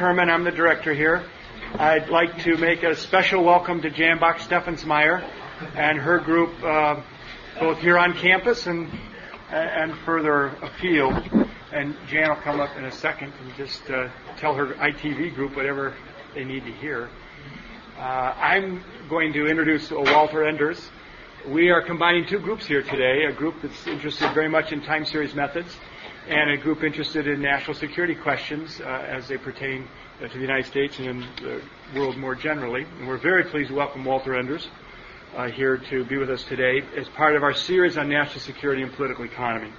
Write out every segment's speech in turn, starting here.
Herman. I'm the director here. I'd like to make a special welcome to Jan Bach Steffensmeyer and her group, uh, both here on campus and and further afield. And Jan will come up in a second and just uh, tell her ITV group whatever they need to hear. Uh, I'm going to introduce Walter Enders. We are combining two groups here today a group that's interested very much in time series methods, and a group interested in national security questions uh, as they pertain uh, to the United States and the world more generally. And we're very pleased to welcome Walter Enders uh, here to be with us today as part of our series on national security and political economy.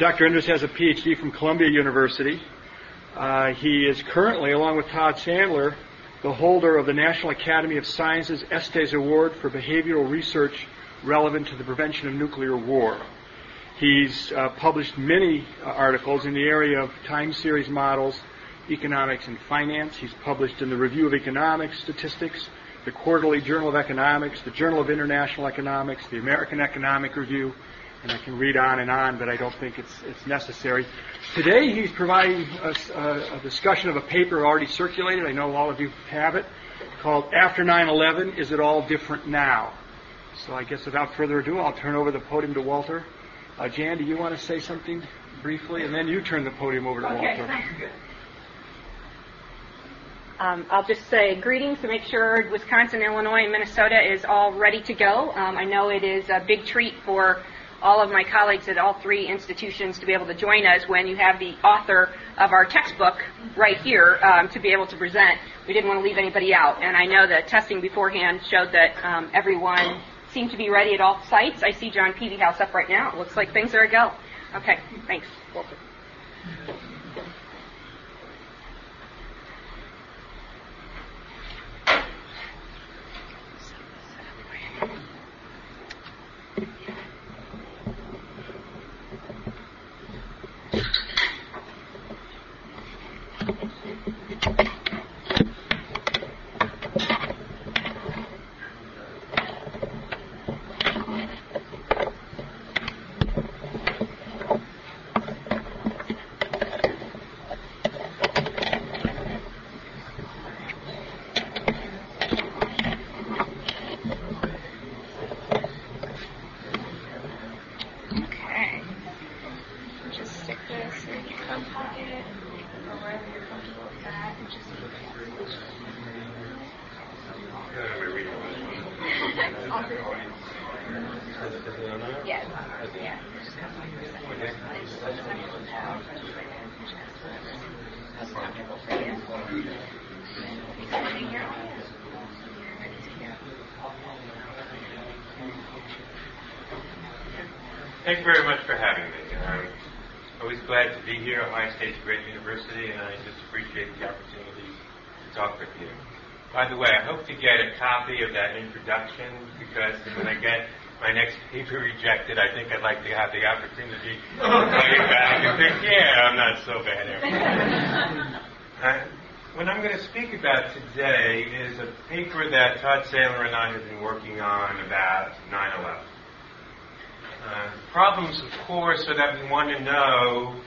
Dr. Enders has a PhD from Columbia University. Uh, he is currently, along with Todd Sandler, the holder of the National Academy of Sciences Estes Award for Behavioral Research relevant to the prevention of nuclear war. He's uh, published many uh, articles in the area of time series models, economics, and finance. He's published in the Review of Economics Statistics, the Quarterly Journal of Economics, the Journal of International Economics, the American Economic Review, and I can read on and on, but I don't think it's, it's necessary. Today he's providing us a, a discussion of a paper already circulated. I know all of you have it, called After 9-11, Is It All Different Now? So I guess without further ado, I'll turn over the podium to Walter. Uh, Jan, do you want to say something briefly? And then you turn the podium over to okay, Walter. Um, I'll just say greetings to make sure Wisconsin, Illinois, and Minnesota is all ready to go. Um, I know it is a big treat for all of my colleagues at all three institutions to be able to join us when you have the author of our textbook right here um, to be able to present. We didn't want to leave anybody out, and I know that testing beforehand showed that um, everyone seem to be ready at all sites. I see John Peavy House up right now. It looks like things are a go. Okay, thanks. Thank you very much for having me. I'm always glad to be here. Ohio State's great university, and I just appreciate the opportunity to talk with you. By the way, I hope to get a copy of that introduction because when I get my next paper rejected, I think I'd like to have the opportunity to call you back and think, yeah, I'm not so bad. uh, what I'm going to speak about today is a paper that Todd Sandler and I have been working on about 9 11. Uh, problems, of course, are that we want to know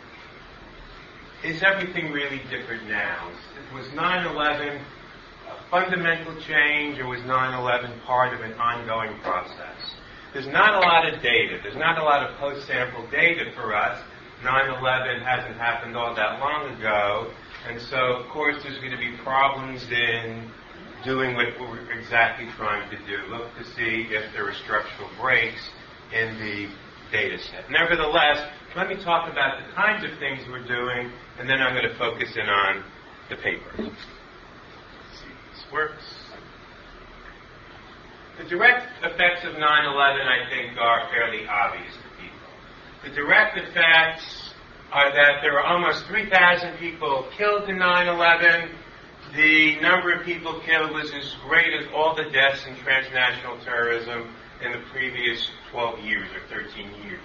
is everything really different now? It Was 9 11 a fundamental change or was 9 11 part of an ongoing process? There's not a lot of data. There's not a lot of post sample data for us. 9 11 hasn't happened all that long ago. And so, of course, there's going to be problems in doing what we're exactly trying to do. Look to see if there are structural breaks in the data set. Nevertheless, let me talk about the kinds of things we're doing, and then I'm going to focus in on the paper. Let's see if this works. The direct effects of 9 11, I think, are fairly obvious to people. The direct effects are that there were almost 3,000 people killed in 9 11. The number of people killed was as great as all the deaths in transnational terrorism in the previous 12 years or 13 years.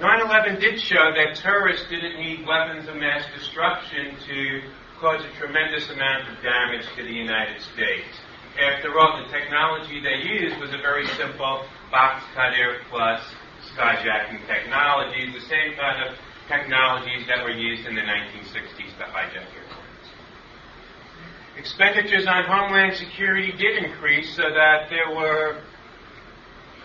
9-11 did show that terrorists didn't need weapons of mass destruction to cause a tremendous amount of damage to the United States. After all, the technology they used was a very simple box cutter plus skyjacking technology, the same kind of technologies that were used in the 1960s to hijack airplanes. Expenditures on homeland security did increase so that there were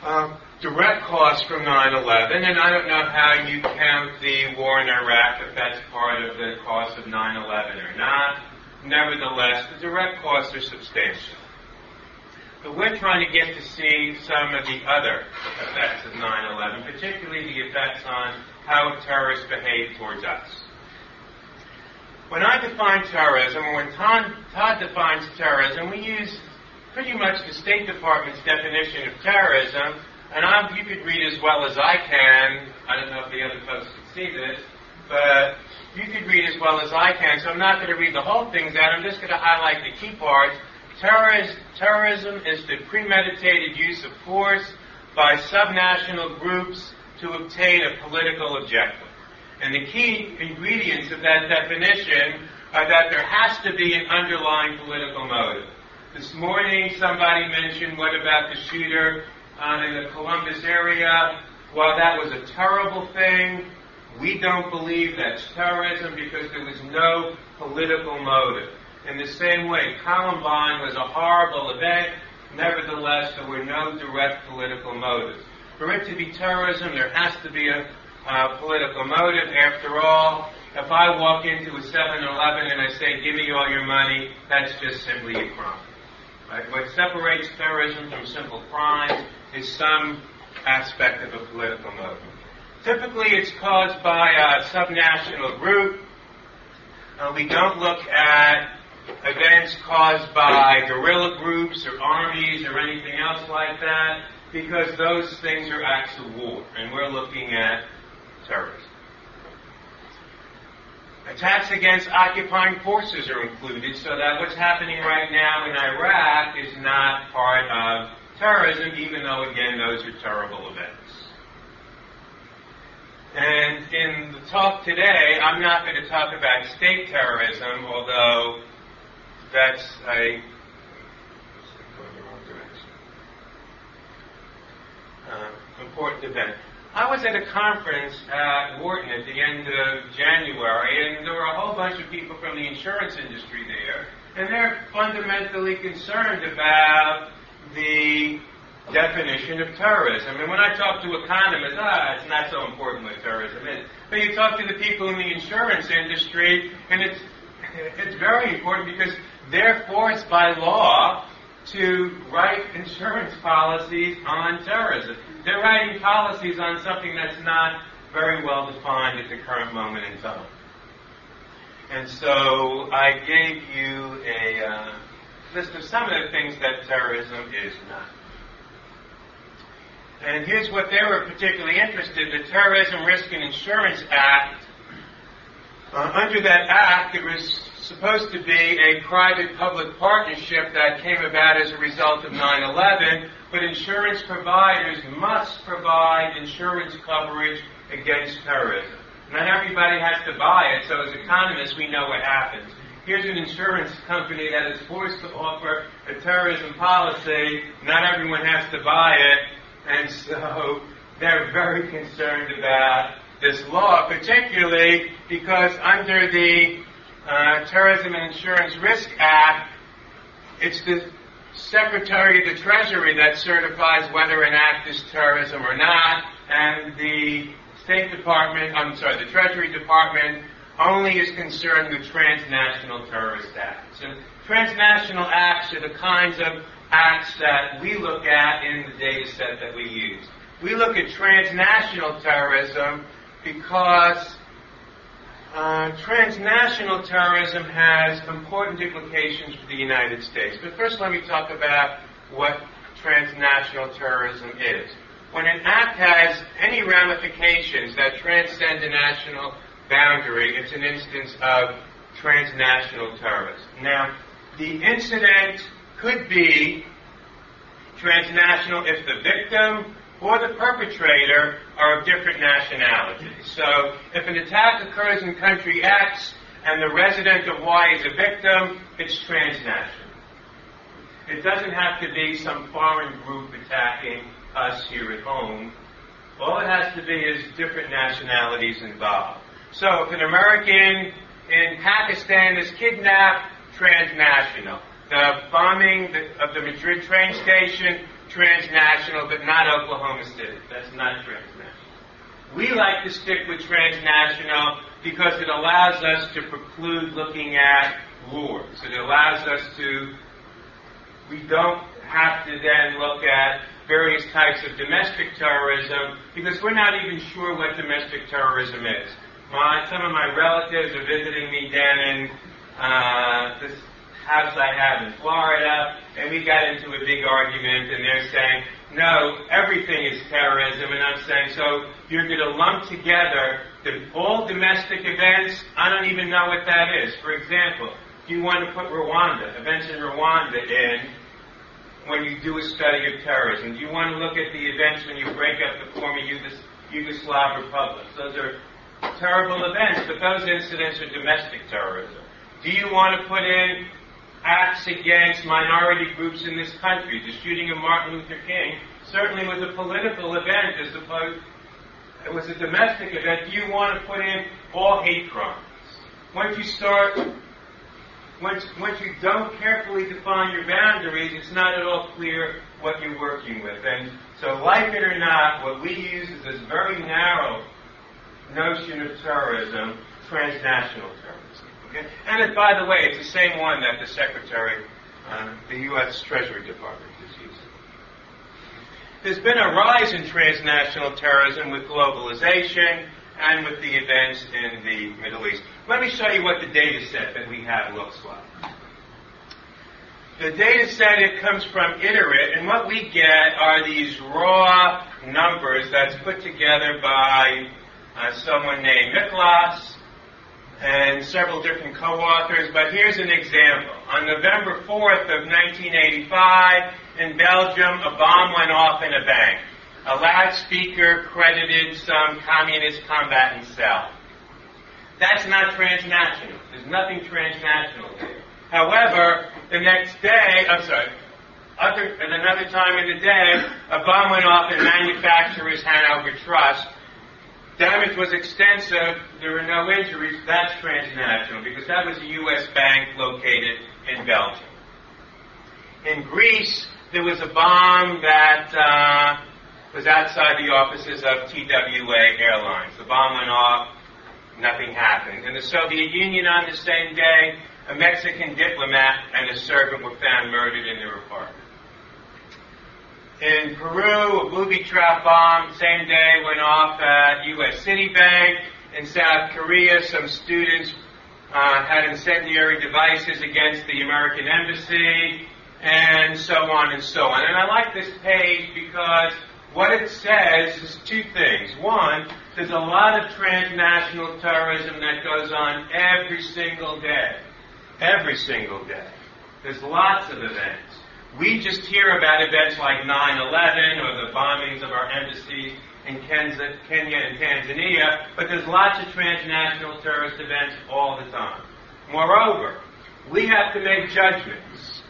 uh, direct costs from 9/11, and I don't know how you count the war in Iraq if that's part of the cost of 9/11 or not. Nevertheless, the direct costs are substantial. But we're trying to get to see some of the other effects of 9/11, particularly the effects on how terrorists behave towards us. When I define terrorism, or when Todd, Todd defines terrorism, we use pretty much the State Department's definition of terrorism, and I'm, you could read as well as I can. I don't know if the other folks can see this, but you could read as well as I can, so I'm not going to read the whole things out. I'm just going to highlight the key parts terrorism is the premeditated use of force by subnational groups to obtain a political objective. And the key ingredients of that definition are that there has to be an underlying political motive. This morning, somebody mentioned what about the shooter uh, in the Columbus area? While that was a terrible thing, we don't believe that's terrorism because there was no political motive. In the same way, Columbine was a horrible event. Nevertheless, there were no direct political motives. For it to be terrorism, there has to be a uh, political motive. After all, if I walk into a 7-Eleven and I say, give me all your money, that's just simply a crime. Right? What separates terrorism from simple crime is some aspect of a political motive. Typically, it's caused by a subnational group. Uh, we don't look at events caused by guerrilla groups or armies or anything else like that, because those things are acts of war, and we're looking at terrorism. Attacks against occupying forces are included, so that what's happening right now in Iraq is not part of terrorism, even though, again, those are terrible events. And in the talk today, I'm not going to talk about state terrorism, although that's a uh, important event. I was at a conference at Wharton at the end of January, and there were a whole bunch of people from the insurance industry there, and they're fundamentally concerned about the definition of terrorism. And when I talk to economists, ah, it's not so important what terrorism is. But you talk to the people in the insurance industry, and it's it's very important because they're forced by law to write insurance policies on terrorism. They're writing policies on something that's not very well defined at the current moment in time. And so I gave you a uh, list of some of the things that terrorism is not. And here's what they were particularly interested the Terrorism Risk and Insurance Act. Uh, under that act, it was supposed to be a private public partnership that came about as a result of 9 11, but insurance providers must provide insurance coverage against terrorism. Not everybody has to buy it, so as economists, we know what happens. Here's an insurance company that is forced to offer a terrorism policy. Not everyone has to buy it, and so they're very concerned about this law, particularly because under the uh, Terrorism and Insurance Risk Act, it's the Secretary of the Treasury that certifies whether an act is terrorism or not, and the State Department, I'm sorry, the Treasury Department only is concerned with transnational terrorist acts. And transnational acts are the kinds of acts that we look at in the data set that we use. We look at transnational terrorism because uh, transnational terrorism has important implications for the United States. But first, let me talk about what transnational terrorism is. When an act has any ramifications that transcend a national boundary, it's an instance of transnational terrorism. Now, the incident could be transnational if the victim or the perpetrator are of different nationalities. So if an attack occurs in country X and the resident of Y is a victim, it's transnational. It doesn't have to be some foreign group attacking us here at home. All it has to be is different nationalities involved. So if an American in Pakistan is kidnapped, transnational. The bombing of the Madrid train station, transnational, but not Oklahoma City. That's not transnational. We like to stick with transnational because it allows us to preclude looking at wars. It allows us to, we don't have to then look at various types of domestic terrorism because we're not even sure what domestic terrorism is. My, some of my relatives are visiting me down in uh, this house I have in Florida, and we got into a big argument, and they're saying, no, everything is terrorism, and I'm saying, so you're going to lump together the, all domestic events? I don't even know what that is. For example, do you want to put Rwanda, events in Rwanda in when you do a study of terrorism? Do you want to look at the events when you break up the former Yugos- Yugoslav republics? Those are terrible events, but those incidents are domestic terrorism. Do you want to put in acts against minority groups in this country? The shooting of Martin Luther King certainly was a political event as opposed it was a domestic event. Do you want to put in all hate crimes? Once you start once, once you don't carefully define your boundaries, it's not at all clear what you're working with. And so, like it or not, what we use is this very narrow notion of terrorism, transnational terrorism. Okay? And it, by the way, it's the same one that the Secretary, uh, the U.S. Treasury Department is using. There's been a rise in transnational terrorism with globalization and with the events in the Middle East. Let me show you what the data set that we have looks like. The data set it comes from ITERATE, and what we get are these raw numbers that's put together by uh, someone named Mickolus and several different co-authors. But here's an example. On November 4th of 1985, in Belgium, a bomb went off in a bank. A loudspeaker credited some communist combatant cell. That's not transnational. There's nothing transnational there. However, the next day, I'm sorry, other, and another time in the day, a bomb went off in Manufacturers Hanover Trust. Damage was extensive. There were no injuries. That's transnational because that was a U.S. bank located in Belgium. In Greece, there was a bomb that uh, was outside the offices of TWA Airlines. The bomb went off, nothing happened. In the Soviet Union on the same day, a Mexican diplomat and a servant were found murdered in their apartment. In Peru, a booby trap bomb, same day, went off at U.S. Citibank. In South Korea, some students uh, had incendiary devices against the American embassy, and so on and so on. And I like this page because what it says is two things. One, there's a lot of transnational terrorism that goes on every single day. Every single day. There's lots of events. We just hear about events like 9-11 or the bombings of our embassies in Kenya and Tanzania, but there's lots of transnational terrorist events all the time. Moreover, we have to make judgments.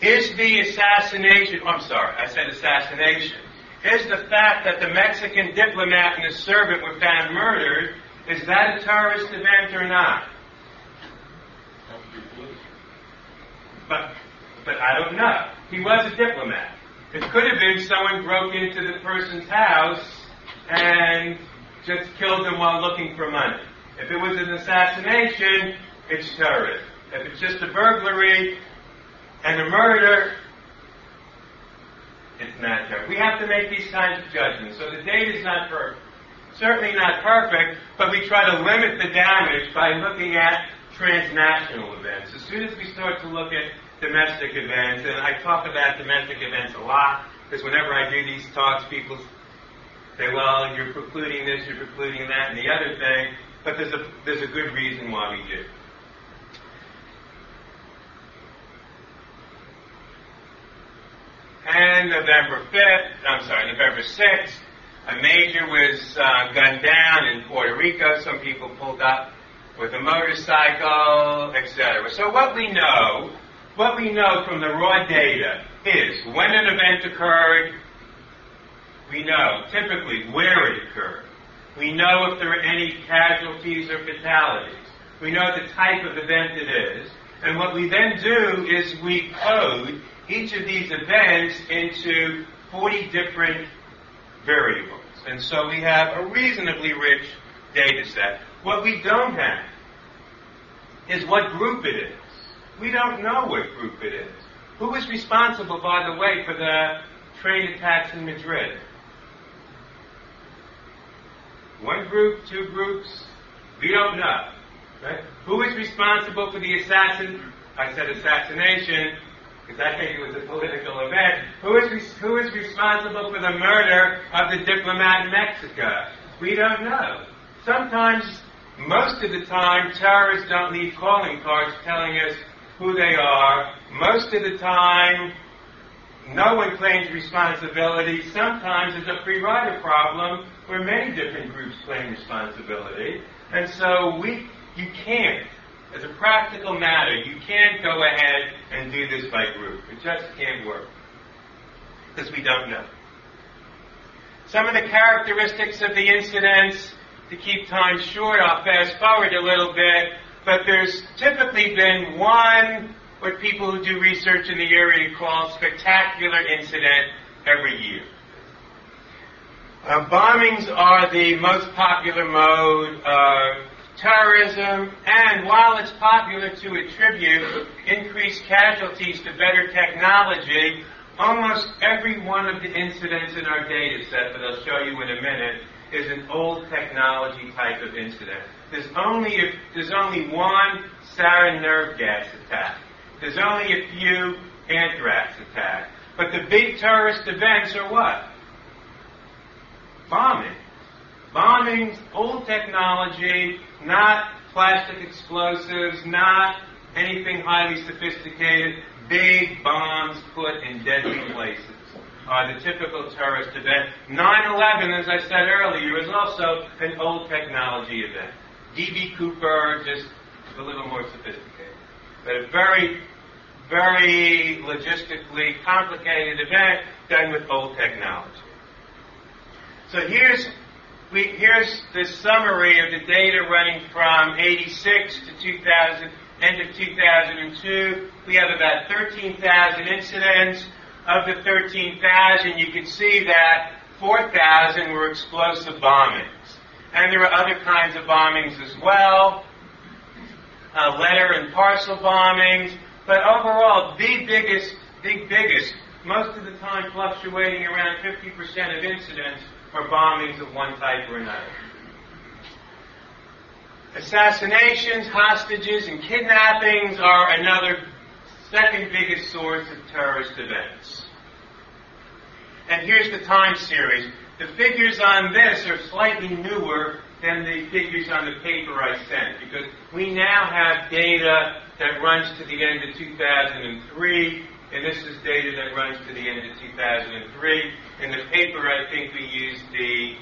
Is the assassination, oh, I'm sorry, I said assassination is the fact that the Mexican diplomat and his servant were found murdered. Is that a terrorist event or not? But, but I don't know. He was a diplomat. It could have been someone broke into the person's house and just killed him while looking for money. If it was an assassination, it's terrorism. If it's just a burglary and a murder, it's not there. We have to make these kinds of judgments. So the data is not perfect. Certainly not perfect, but we try to limit the damage by looking at transnational events. As soon as we start to look at domestic events, and I talk about domestic events a lot, because whenever I do these talks, people say, well, you're precluding this, you're precluding that, and the other thing, but there's a, there's a good reason why we do. And November 5th, I'm sorry, November 6th, a major was uh, gunned down in Puerto Rico. Some people pulled up with a motorcycle, etc. So what we know, what we know from the raw data is when an event occurred, we know typically where it occurred. We know if there are any casualties or fatalities. We know the type of event it is. And what we then do is we code each of these events into 40 different variables. And so we have a reasonably rich data set. What we don't have is what group it is. We don't know what group it is. Who was responsible, by the way, for the train attacks in Madrid? One group, two groups? We don't know. Right? Who is responsible for the assassin? I said assassination because I think it was a political event. Who is, who is responsible for the murder of the diplomat in Mexico? We don't know. Sometimes, most of the time, terrorists don't leave calling cards telling us who they are. Most of the time, no one claims responsibility. Sometimes it's a free rider problem where many different groups claim responsibility. And so we, you can't, as a practical matter, you can't go ahead and do this by group. It just can't work. Because we don't know. Some of the characteristics of the incidents, to keep time short, I'll fast forward a little bit, but there's typically been one, what people who do research in the area call spectacular incident every year. Uh, bombings are the most popular mode of terrorism, and while it's popular to attribute increased casualties to better technology, almost every one of the incidents in our data set that I'll show you in a minute is an old technology type of incident. There's only there's only one sarin nerve gas attack. There's only a few anthrax attacks. But the big terrorist events are what? Bombing. Bombings, old technology, not plastic explosives, not anything highly sophisticated, big bombs put in deadly places are the typical terrorist event. 9-11, as I said earlier, is also an old technology event. D.B. Cooper, just a little more sophisticated. But a very, very logistically complicated event done with old technology. So here's we, here's the summary of the data running from 86 to 2000, end of 2002. We have about 13,000 incidents. Of the 13,000, you can see that 4,000 were explosive bombings. And there were other kinds of bombings as well, uh, letter and parcel bombings. But overall, the biggest, the biggest, most of the time fluctuating around 50% of incidents or bombings of one type or another. Assassinations, hostages, and kidnappings are another second biggest source of terrorist events. And here's the time series. The figures on this are slightly newer than the figures on the paper I sent because we now have data that runs to the end of 2003 and this is data that runs to the end of 2003. In the paper, I think we used the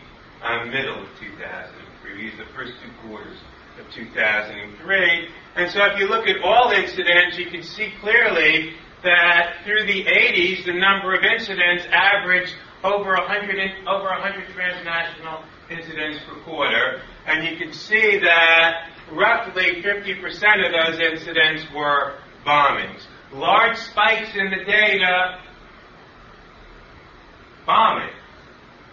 uh, middle of 2003. We used the first two quarters of 2003. And so if you look at all incidents, you can see clearly that through the 80s, the number of incidents averaged over 100, over 100 transnational incidents per quarter. And you can see that roughly 50% of those incidents were bombings large spikes in the data. Bombing.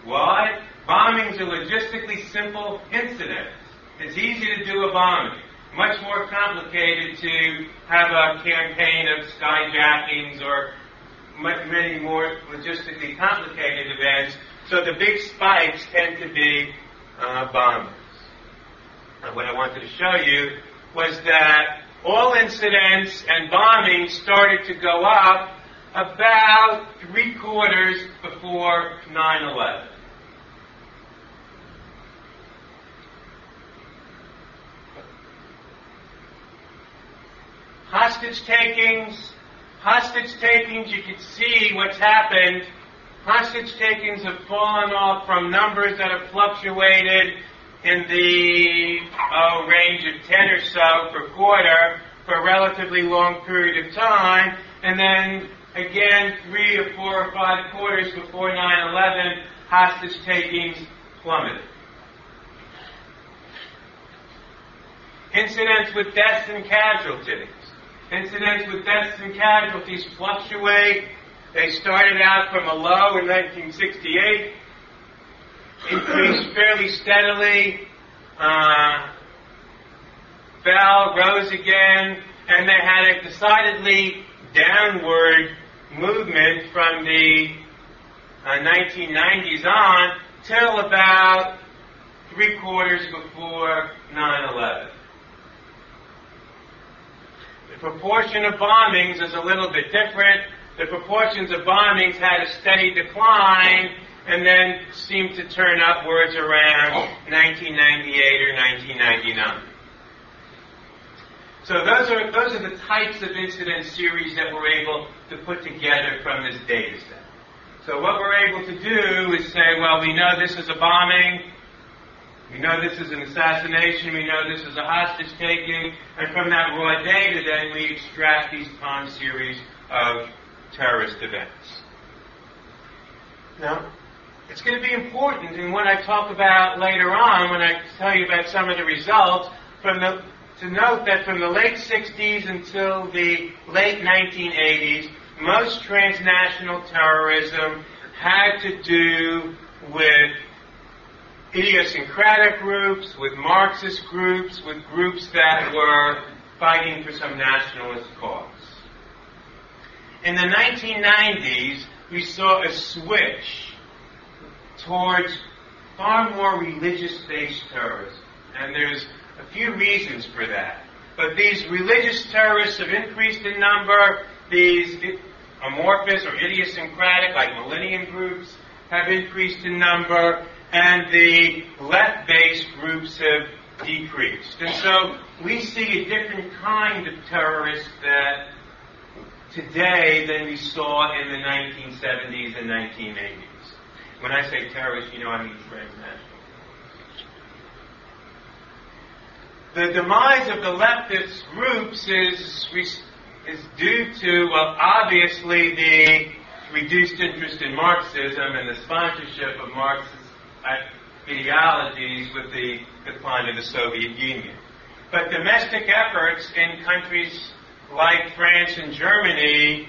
Why? Bombing's a logistically simple incident. It's easy to do a bombing. Much more complicated to have a campaign of skyjackings or many more logistically complicated events. So the big spikes tend to be uh, bombings. And what I wanted to show you was that all incidents and bombings started to go up about three quarters before 9 11. Hostage takings, hostage takings, you can see what's happened. Hostage takings have fallen off from numbers that have fluctuated in the uh, range of 10 or so per quarter for a relatively long period of time, and then again, three or four or five quarters before 9 11, hostage takings plummeted. Incidents with deaths and casualties. Incidents with deaths and casualties fluctuate. They started out from a low in 1968, increased fairly steadily, uh, fell, rose again, and they had a decidedly downward movement from the uh, 1990s on till about three quarters before 9 11. Proportion of bombings is a little bit different. The proportions of bombings had a steady decline and then seemed to turn upwards around 1998 or 1999. So those are those are the types of incident series that we're able to put together from this data set. So what we're able to do is say, well, we know this is a bombing, we know this is an assassination, we know this is a hostage taking, and from that raw data then we extract these time series of terrorist events. Now, it's going to be important in what I talk about later on when I tell you about some of the results from the to note that from the late 60s until the late 1980s, most transnational terrorism had to do with idiosyncratic groups, with Marxist groups, with groups that were fighting for some nationalist cause. In the 1990s, we saw a switch towards far more religious-based terrorism. And there's a few reasons for that. But these religious terrorists have increased in number. These amorphous or idiosyncratic, like millennium groups, have increased in number. And the left based groups have decreased. And so we see a different kind of terrorist that today than we saw in the 1970s and 1980s. When I say terrorist, you know I mean transnational. the demise of the leftist groups is, is due to, well, obviously the reduced interest in Marxism and the sponsorship of Marxist ideologies with the decline of the Soviet Union. But domestic efforts in countries like France and Germany,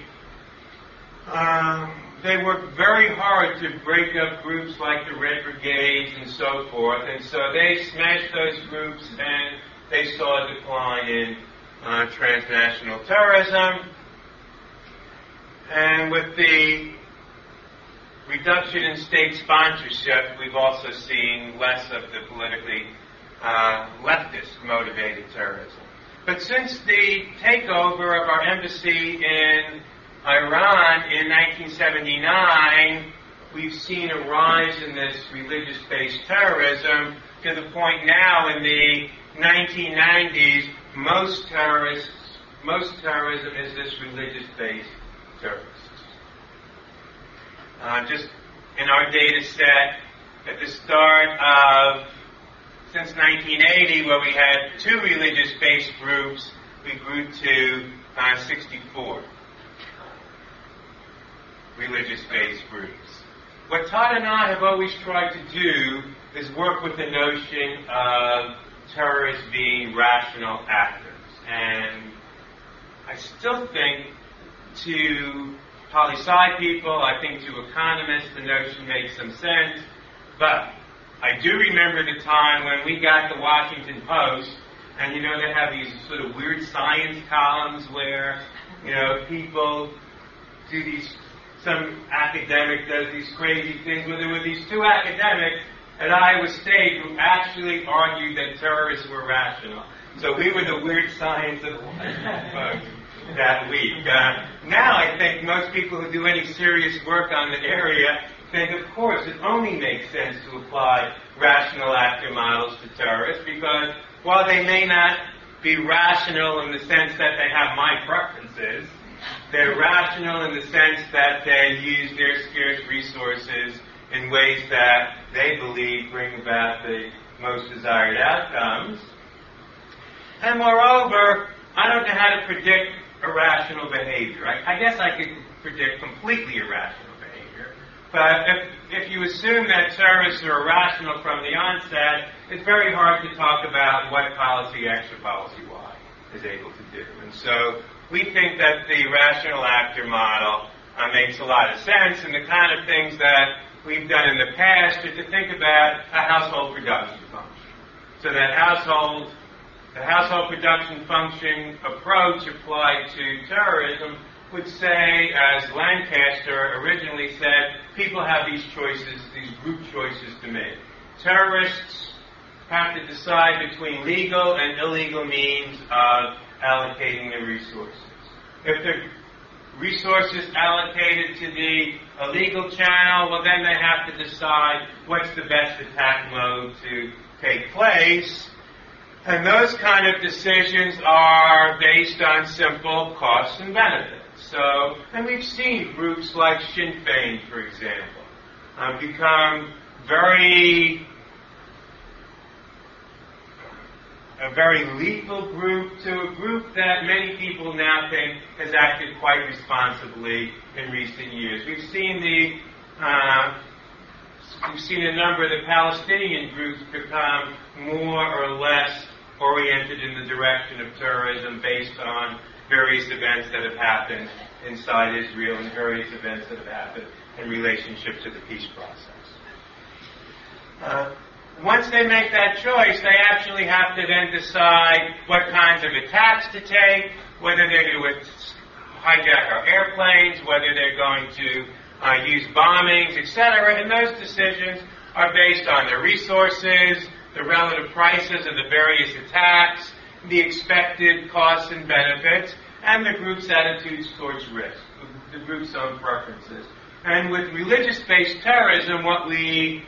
um, they worked very hard to break up groups like the Red Brigades and so forth, and so they smashed those groups and they saw a decline in uh, transnational terrorism. And with the reduction in state sponsorship, we've also seen less of the politically uh, leftist motivated terrorism. But since the takeover of our embassy in Iran in 1979, we've seen a rise in this religious based terrorism to the point now in the 1990s, most terrorists, most terrorism is this religious-based terrorists. Uh, just in our data set, at the start of since 1980, where we had two religious-based groups, we grew to uh, 64 religious-based groups. What Todd and I have always tried to do is work with the notion of terrorists being rational actors. And I still think to poli sci people, I think to economists, the notion makes some sense. But I do remember the time when we got the Washington Post, and you know, they have these sort of weird science columns where, you know, people do these, some academic does these crazy things where there were these two academics at Iowa State who actually argued that terrorists were rational. So we were the weird science of that week. Uh, now I think most people who do any serious work on the area think, of course, it only makes sense to apply rational actor models to terrorists because while they may not be rational in the sense that they have my preferences, they're rational in the sense that they use their scarce resources in ways that they believe bring about the most desired outcomes. And moreover, I don't know how to predict irrational behavior. I, I guess I could predict completely irrational behavior, But if, if you assume that terrorists are irrational from the onset, it's very hard to talk about what policy X or policy Y is able to do. And so we think that the rational actor model uh, makes a lot of sense, and the kind of things that we've done in the past are to think about a household production function. So that household, the household production function approach applied to terrorism would say, as Lancaster originally said, people have these choices, these group choices to make. Terrorists have to decide between legal and illegal means of allocating their resources. If the resources allocated to the illegal channel, well, then they have to decide what's the best attack mode to take place. And those kind of decisions are based on simple costs and benefits. So, and we've seen groups like Sinn Féin, for example, uh, become very a very lethal group to a group that many people now think has acted quite responsibly in recent years. We've seen the uh, we've seen a number of the Palestinian groups become more or less oriented in the direction of terrorism based on various events that have happened inside Israel and various events that have happened in relationship to the peace process. Uh, once they make that choice, they actually have to then decide what kinds of attacks to take, whether they're going to hijack our airplanes, whether they're going to uh, use bombings, etc. And those decisions are based on their resources, the relative prices of the various attacks, the expected costs and benefits, and the group's attitudes towards risk, the group's own preferences. And with religious-based terrorism, what we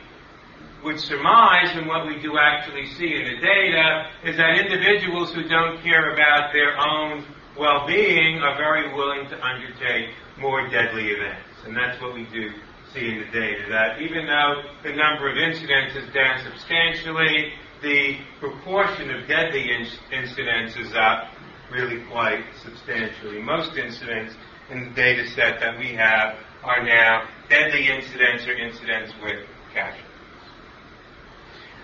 would surmise and what we do actually see in the data is that individuals who don't care about their own well-being are very willing to undertake more deadly events. And that's what we do see in the data, that even though the number of incidents is down substantially, the proportion of deadly in- incidents is up really quite substantially. Most incidents in the data set that we have are now deadly incidents or incidents with casualties.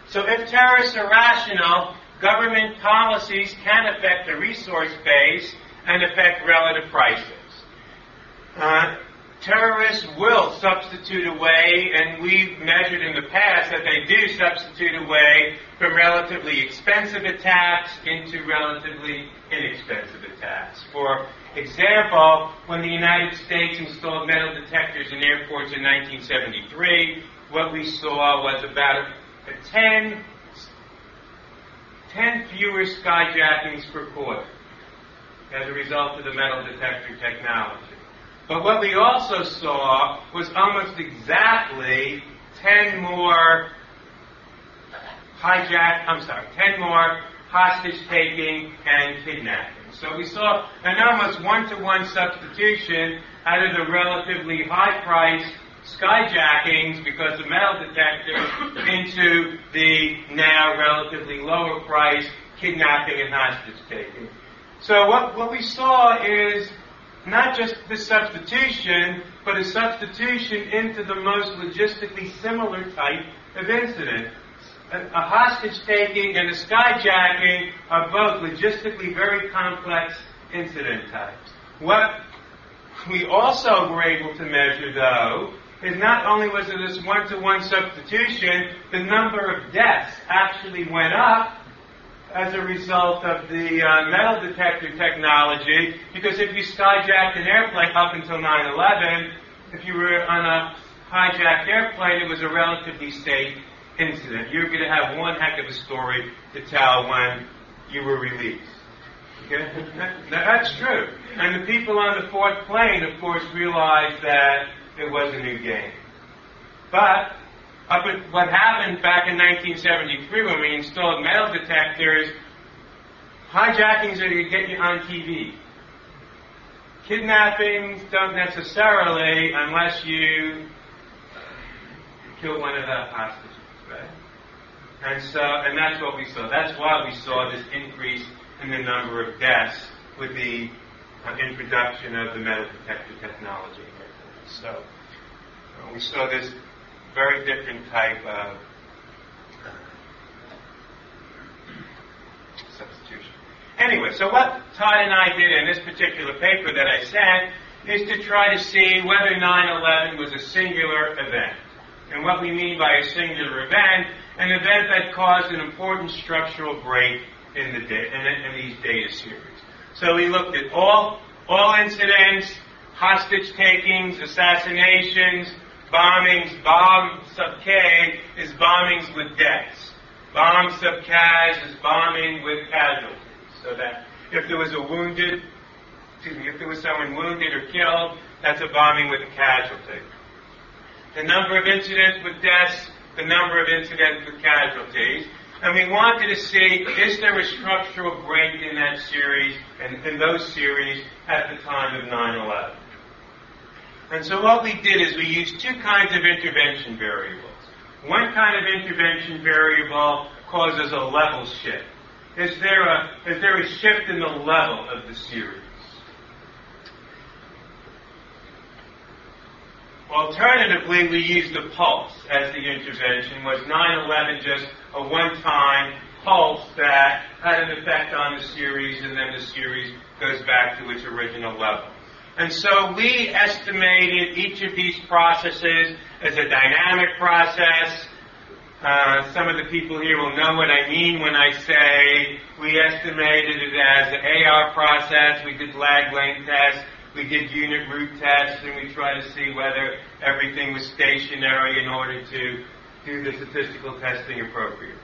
So if terrorists are rational, government policies can affect the resource base and affect relative prices. Uh, terrorists will substitute away, and we've measured in the past that they do substitute away from relatively expensive attacks into relatively inexpensive attacks. For example, when the United States installed metal detectors in airports in 1973, what we saw was about 10, 10 fewer skyjackings per quarter as a result of the metal detector technology. But what we also saw was almost exactly 10 more hijack, I'm sorry, 10 more hostage taking and kidnapping. So we saw an almost one to one substitution out of the relatively high price skyjackings because of metal detector into the now relatively lower price kidnapping and hostage taking. So what, what we saw is not just the substitution, but a substitution into the most logistically similar type of incident. A, a hostage taking and a skyjacking are both logistically very complex incident types. What we also were able to measure, though, is not only was it this one to one substitution, the number of deaths actually went up as a result of the uh, metal detector technology, because if you skyjacked an airplane up until 9 11, if you were on a hijacked airplane, it was a relatively safe incident. You're going to have one heck of a story to tell when you were released. Okay? That's true. And the people on the fourth plane, of course, realized that it was a new game. But up at what happened back in 1973 when we installed metal detectors, hijackings are to get you on TV. Kidnappings don't necessarily unless you kill one of the hostages, right? And so, and that's what we saw. That's why we saw this increase in the number of deaths with the uh, introduction of the metal detector technology. So, we saw this very different type of uh, substitution. Anyway, so what Todd and I did in this particular paper that I sent is to try to see whether 9-11 was a singular event. And what we mean by a singular event, an event that caused an important structural break in, the da- in, the, in these data series. So we looked at all, all incidents, hostage takings, assassinations, bombings. Bomb sub K is bombings with deaths. Bomb sub Kaz is bombing with casualties. So that if there was a wounded, excuse me, if there was someone wounded or killed, that's a bombing with a casualty. The number of incidents with deaths, the number of incidents with casualties. And we wanted to see, is there a structural break in that series and in those series at the time of 9-11? And so what we did is we used two kinds of intervention variables. One kind of intervention variable causes a level shift. Is there a, is there a shift in the level of the series? Alternatively, we used the pulse as the intervention. Was 9-11 just a one-time pulse that had an effect on the series and then the series goes back to its original level? And so we estimated each of these processes as a dynamic process. Uh, some of the people here will know what I mean when I say we estimated it as an AR process. We did lag length tests. We did unit root tests, and we tried to see whether everything was stationary in order to do the statistical testing appropriately.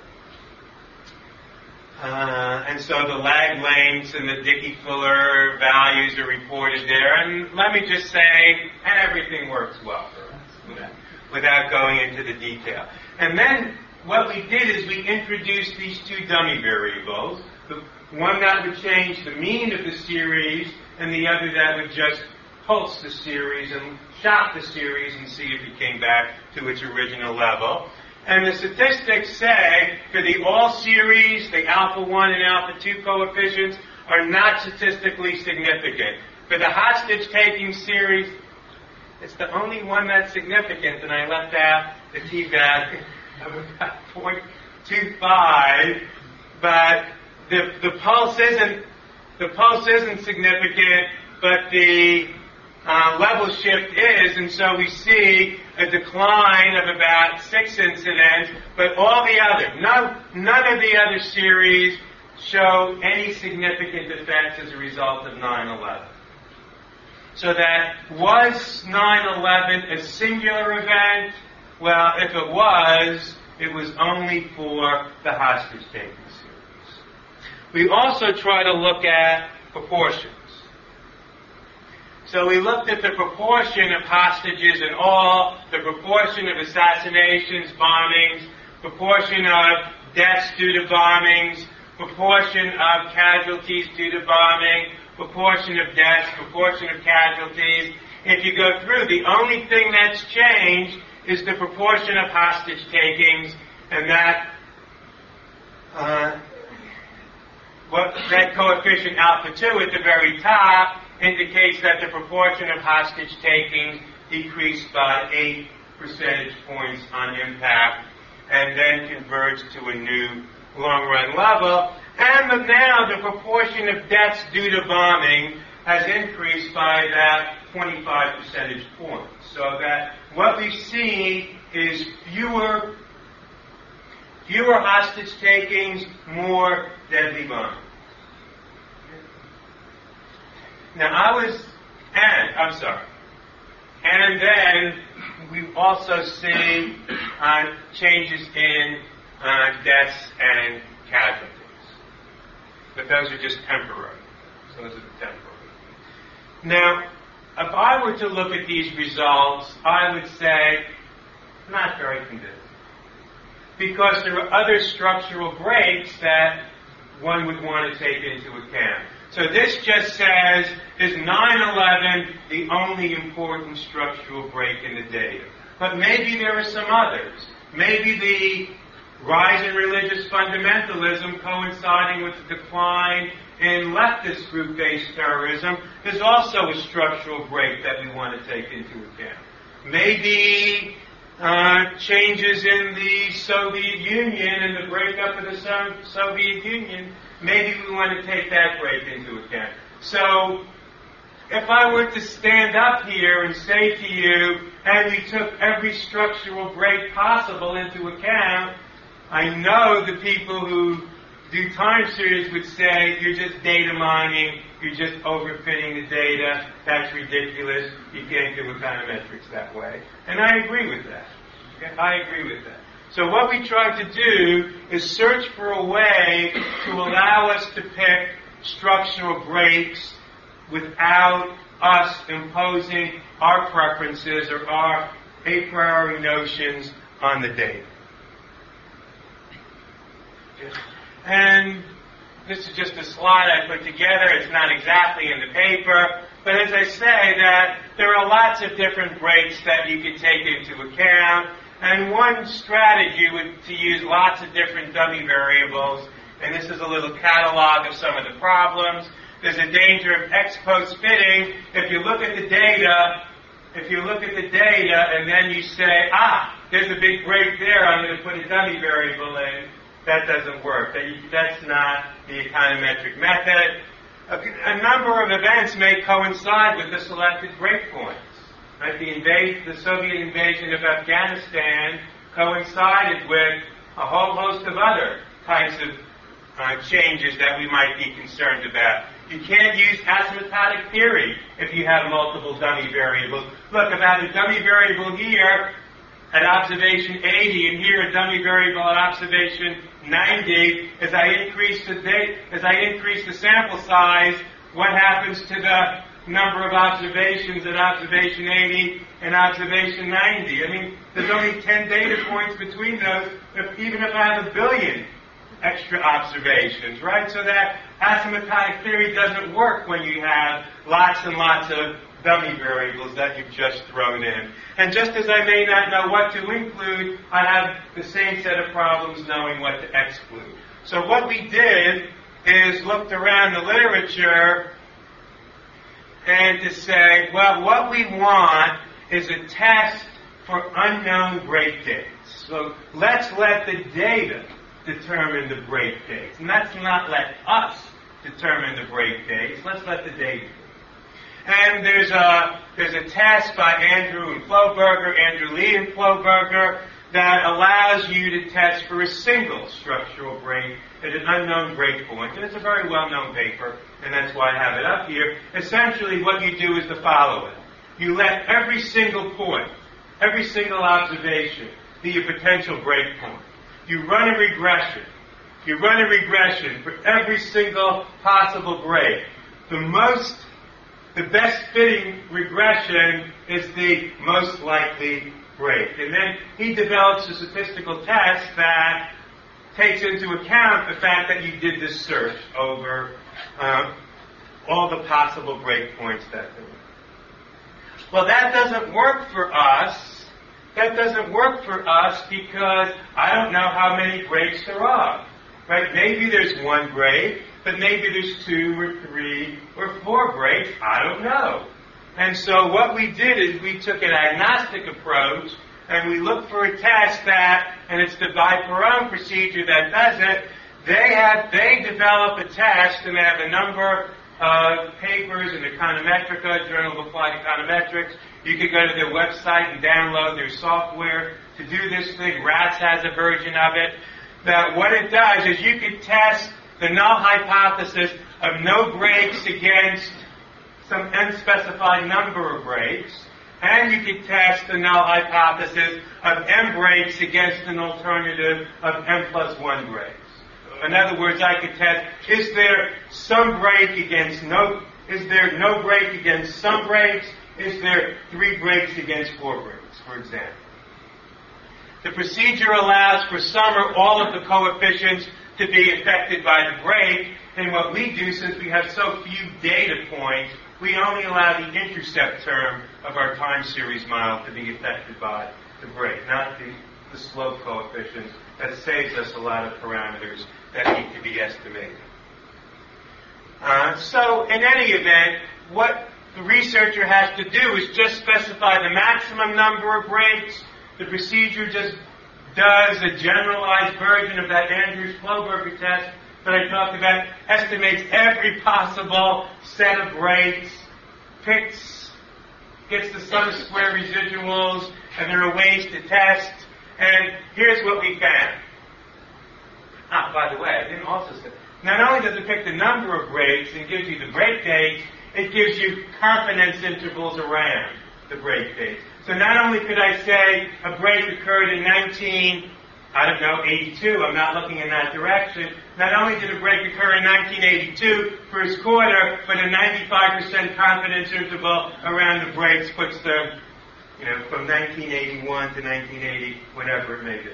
Uh, and so the lag lengths and the Dickey-Fuller values are reported there. And let me just say, everything works well for us without, without going into the detail. And then what we did is we introduced these two dummy variables. The one that would change the mean of the series, and the other that would just pulse the series and shock the series and see if it came back to its original level. And the statistics say for the all series, the alpha 1 and alpha 2 coefficients are not statistically significant. For the hostage taking series, it's the only one that's significant, and I left out the t-value of about 0.25. But the, the pulse isn't the pulse isn't significant, but the uh, level shift is, and so we see a decline of about six incidents, but all the other, none, none of the other series show any significant effects as a result of 9-11. So that was 9-11 a singular event? Well, if it was, it was only for the hostage taking series. We also try to look at proportions. So we looked at the proportion of hostages in all, the proportion of assassinations, bombings, proportion of deaths due to bombings, proportion of casualties due to bombing, proportion of deaths, proportion of casualties. If you go through, the only thing that's changed is the proportion of hostage takings, and that uh, what that coefficient alpha 2 at the very top indicates that the proportion of hostage taking decreased by 8 percentage points on impact and then converged to a new long run level. And now the proportion of deaths due to bombing has increased by about 25 percentage points. So that what we see is fewer fewer hostage takings, more deadly bombing. Now I was, and I'm sorry, and then we also see uh, changes in uh, deaths and casualties, but those are just temporary. So those are temporary. Now, if I were to look at these results, I would say not very convincing because there are other structural breaks that one would want to take into account. So this just says, is 9-11 the only important structural break in the data? But maybe there are some others. Maybe the rise in religious fundamentalism coinciding with the decline in leftist group-based terrorism is also a structural break that we want to take into account. maybe uh, changes in the Soviet Union and the breakup of the so- Soviet Union, maybe we want to take that break into account. So, if I were to stand up here and say to you, and we took every structural break possible into account, I know the people who do time series would say you're just data mining, you're just overfitting the data, that's ridiculous, you can't do econometrics that way. And I agree with that. I agree with that. So what we try to do is search for a way to allow us to pick structural breaks without us imposing our preferences or our a priori notions on the data. And this is just a slide I put together. It's not exactly in the paper. But as I say, that there are lots of different breaks that you can take into account. And one strategy would to use lots of different dummy variables. And this is a little catalog of some of the problems. There's a danger of ex post fitting. If you look at the data, if you look at the data and then you say, ah, there's a big break there, I'm going to put a dummy variable in, that doesn't work. That, that's not the econometric method. A, a, number of events may coincide with the selected breakpoints. Right? The, the Soviet invasion of Afghanistan coincided with a whole host of other types of uh, changes that we might be concerned about. You can't use asymptotic theory if you have multiple dummy variables. Look, if I have a dummy variable here at observation 80 and here a dummy variable at observation 90, as I increase the as I increase the sample size, what happens to the number of observations at observation 80 and observation 90? I mean, there's only 10 data points between those, even if I have a billion extra observations, right? So that asymptotic theory doesn't work when you have lots and lots of dummy variables that you've just thrown in. And just as I may not know what to include, I have the same set of problems knowing what to exclude. So what we did is looked around the literature and to say, well, what we want is a test for unknown break dates. So let's let the data determine the break dates. And let's not let us determine the break dates. Let's let the data and there's a, there's a test by Andrew and Ploberger, Andrew Lee and Ploberger, that allows you to test for a single structural break at an unknown breakpoint. And it's a very well-known paper, and that's why I have it up here. Essentially, what you do is the following. You let every single point, every single observation, be a potential breakpoint. You run a regression. You run a regression for every single possible break. The most the best fitting regression is the most likely break. And then he develops a statistical test that takes into account the fact that you did this search over uh, all the possible breakpoints that there were. Well, that doesn't work for us. That doesn't work for us because I don't know how many breaks there are. Right? Maybe there's one break, but maybe there's two or three or four breaks. I don't know. And so what we did is we took an agnostic approach and we look for a test that, and it's the Bai-Perron procedure that does it. They have, they develop a test and they have a number of papers in Econometrica, Journal of Applied Econometrics. You can go to their website and download their software to do this thing. RATS has a version of it. That what it does is you can test the null hypothesis of no breaks against some unspecified number of breaks, and you can test the null hypothesis of m breaks against an alternative of m plus 1 breaks. In other words, I could test, is there some break against no, is there no break against some breaks? Is there three breaks against four breaks, for example? The procedure allows for some or all of the coefficients to be affected by the break. And what we do, since we have so few data points, we only allow the intercept term of our time series model to be affected by the break, not the, the slope coefficient. That saves us a lot of parameters that need to be estimated. Uh, so, in any event, what the researcher has to do is just specify the maximum number of breaks. The procedure just does a generalized version of that Andrews Ploberger test that I talked about, estimates every possible set of breaks, picks, gets the sum of square residuals, and there are ways to test. And here's what we found. Ah, by the way, I didn't also say, not only does it pick the number of breaks and gives you the break dates, it gives you confidence intervals around the break dates. So not only could I say a break occurred in 19, I don't know, 82, I'm not looking in that direction. Not only did a break occur in 1982, first quarter, but a 95% confidence interval around the breaks puts them, you know, from 1981 to 1980, whatever it may be.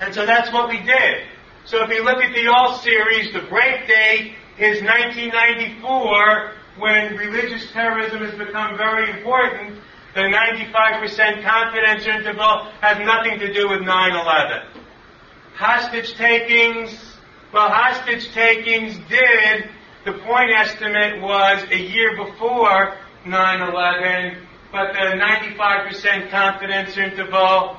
And so that's what we did. So if you look at the all series, the break date is 1994, when religious terrorism has become very important. The 95% confidence interval has nothing to do with 9-11. Hostage takings, well, hostage takings did, the point estimate was a year before 9-11, but the 95% confidence interval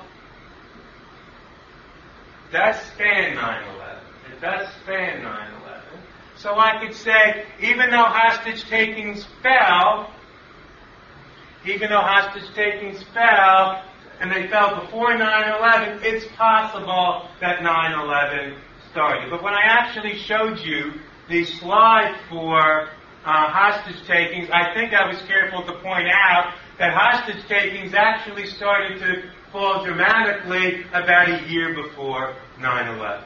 does span 9-11. It does span 9-11. So I could say, even though hostage takings fell, even though hostage takings fell, and they fell before 9-11, it's possible that 9-11 started. But when I actually showed you the slide for uh, hostage takings, I think I was careful to point out that hostage takings actually started to fall dramatically about a year before 9-11.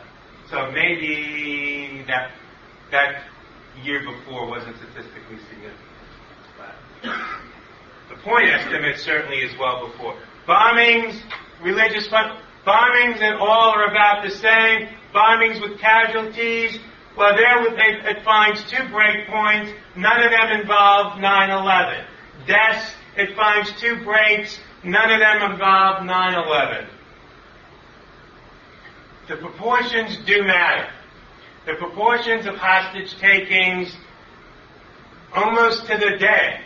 So maybe that that year before wasn't statistically significant. But the point estimate certainly is well before. Bombings, religious fun, bombings and all are about the same. Bombings with casualties, well, there it, finds two breakpoints. None of them involve 9/11. Deaths, it finds two breaks. None of them involve 9/11. The proportions do matter the proportions of hostage takings almost to the day.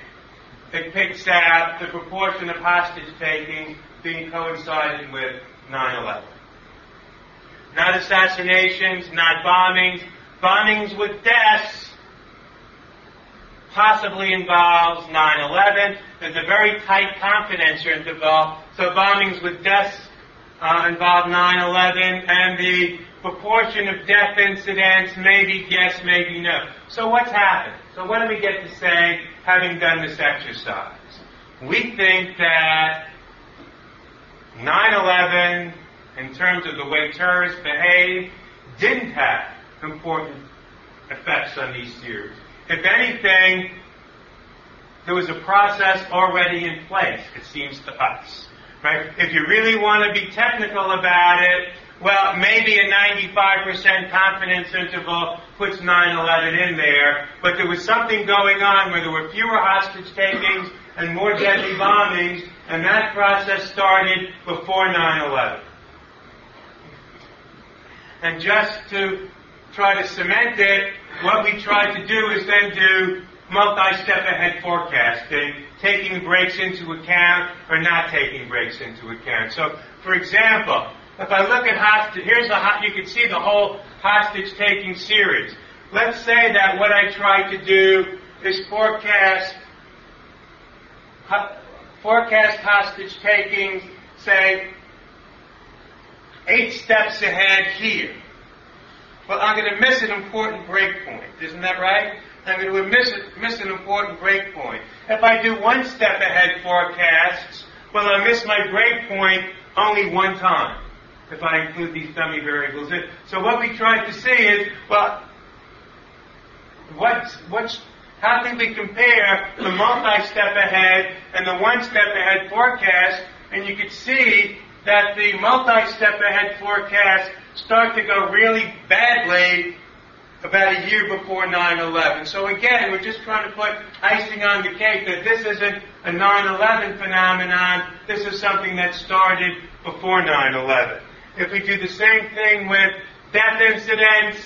It picks out the proportion of hostage taking being coincided with 9-11. Not assassinations, not bombings. Bombings with deaths possibly involves 9-11. There's a very tight confidence interval. So bombings with deaths uh, involve 9-11 and the proportion of death incidents, maybe yes, maybe no. So what's happened? So what do we get to say having done this exercise? We think that 9-11, in terms of the way terrorists behave, didn't have important effects on these theories. If anything, there was a process already in place, it seems to us. Right? If you really want to be technical about it, well, maybe a 95% confidence interval puts 9-11 in there, but there was something going on where there were fewer hostage takings and more deadly bombings, and that process started before 9-11. And just to try to cement it, what we tried to do is then do multi-step ahead forecasting, taking breaks into account or not taking breaks into account. So, for example, if I look at hostage, here's a you can see the whole hostage taking series. Let's say that what I try to do is forecast forecast hostage taking, say, eight steps ahead here. Well, I'm going to miss an important breakpoint. Isn't that right? I'm going to miss, miss an important breakpoint. If I do one step ahead forecasts, well, I miss my breakpoint only one time if I include these dummy variables in. So what we tried to see is, well, what's, what's, how can we compare the multi-step ahead and the one-step ahead forecast? And you can see that the multi-step ahead forecasts start to go really badly about a year before 9-11. So again, we're just trying to put icing on the cake that this isn't a 9-11 phenomenon. This is something that started before 9-11. If we do the same thing with death incidents,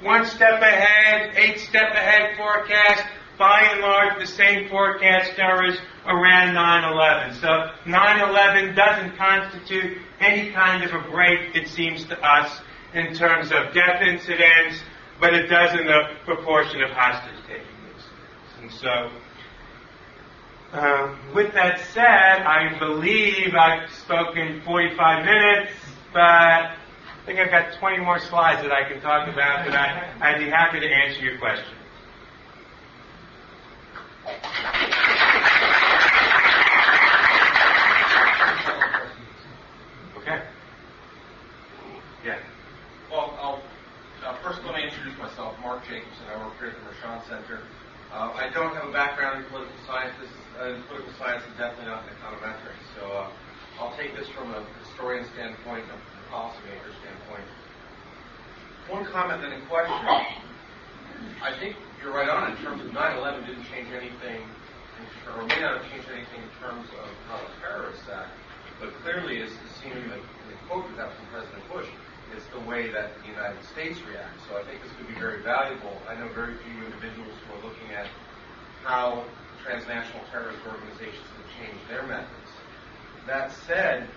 one step ahead, eight step ahead forecast, by and large, the same forecast errors around 9-11. So 9-11 doesn't constitute any kind of a break, it seems to us, in terms of death incidents, but it does in the proportion of hostage taking incidents. And so, um, with that said, I believe I've spoken 45 minutes, but I think I've got 20 more slides that I can talk about, but I, I'd be happy to answer your questions. Okay. Yeah. Well, I'll, uh, first let me introduce myself. Mark Jacobson. I work here at the Mershon Center. Uh, I don't have a background in political science. This is, uh, political science is definitely not in econometrics. So uh, I'll take this from a historian standpoint and a policymaker standpoint. One comment, then a question. I think you're right on in terms of 9/11 didn't change anything, or may not have changed anything in terms of how the terrorists act. But clearly, as seen in the, in the quote we got from President Bush, it's the way that the United States reacts. So I think this could be very valuable. I know very few individuals who are looking at how transnational terrorist organizations have changed their methods. That said,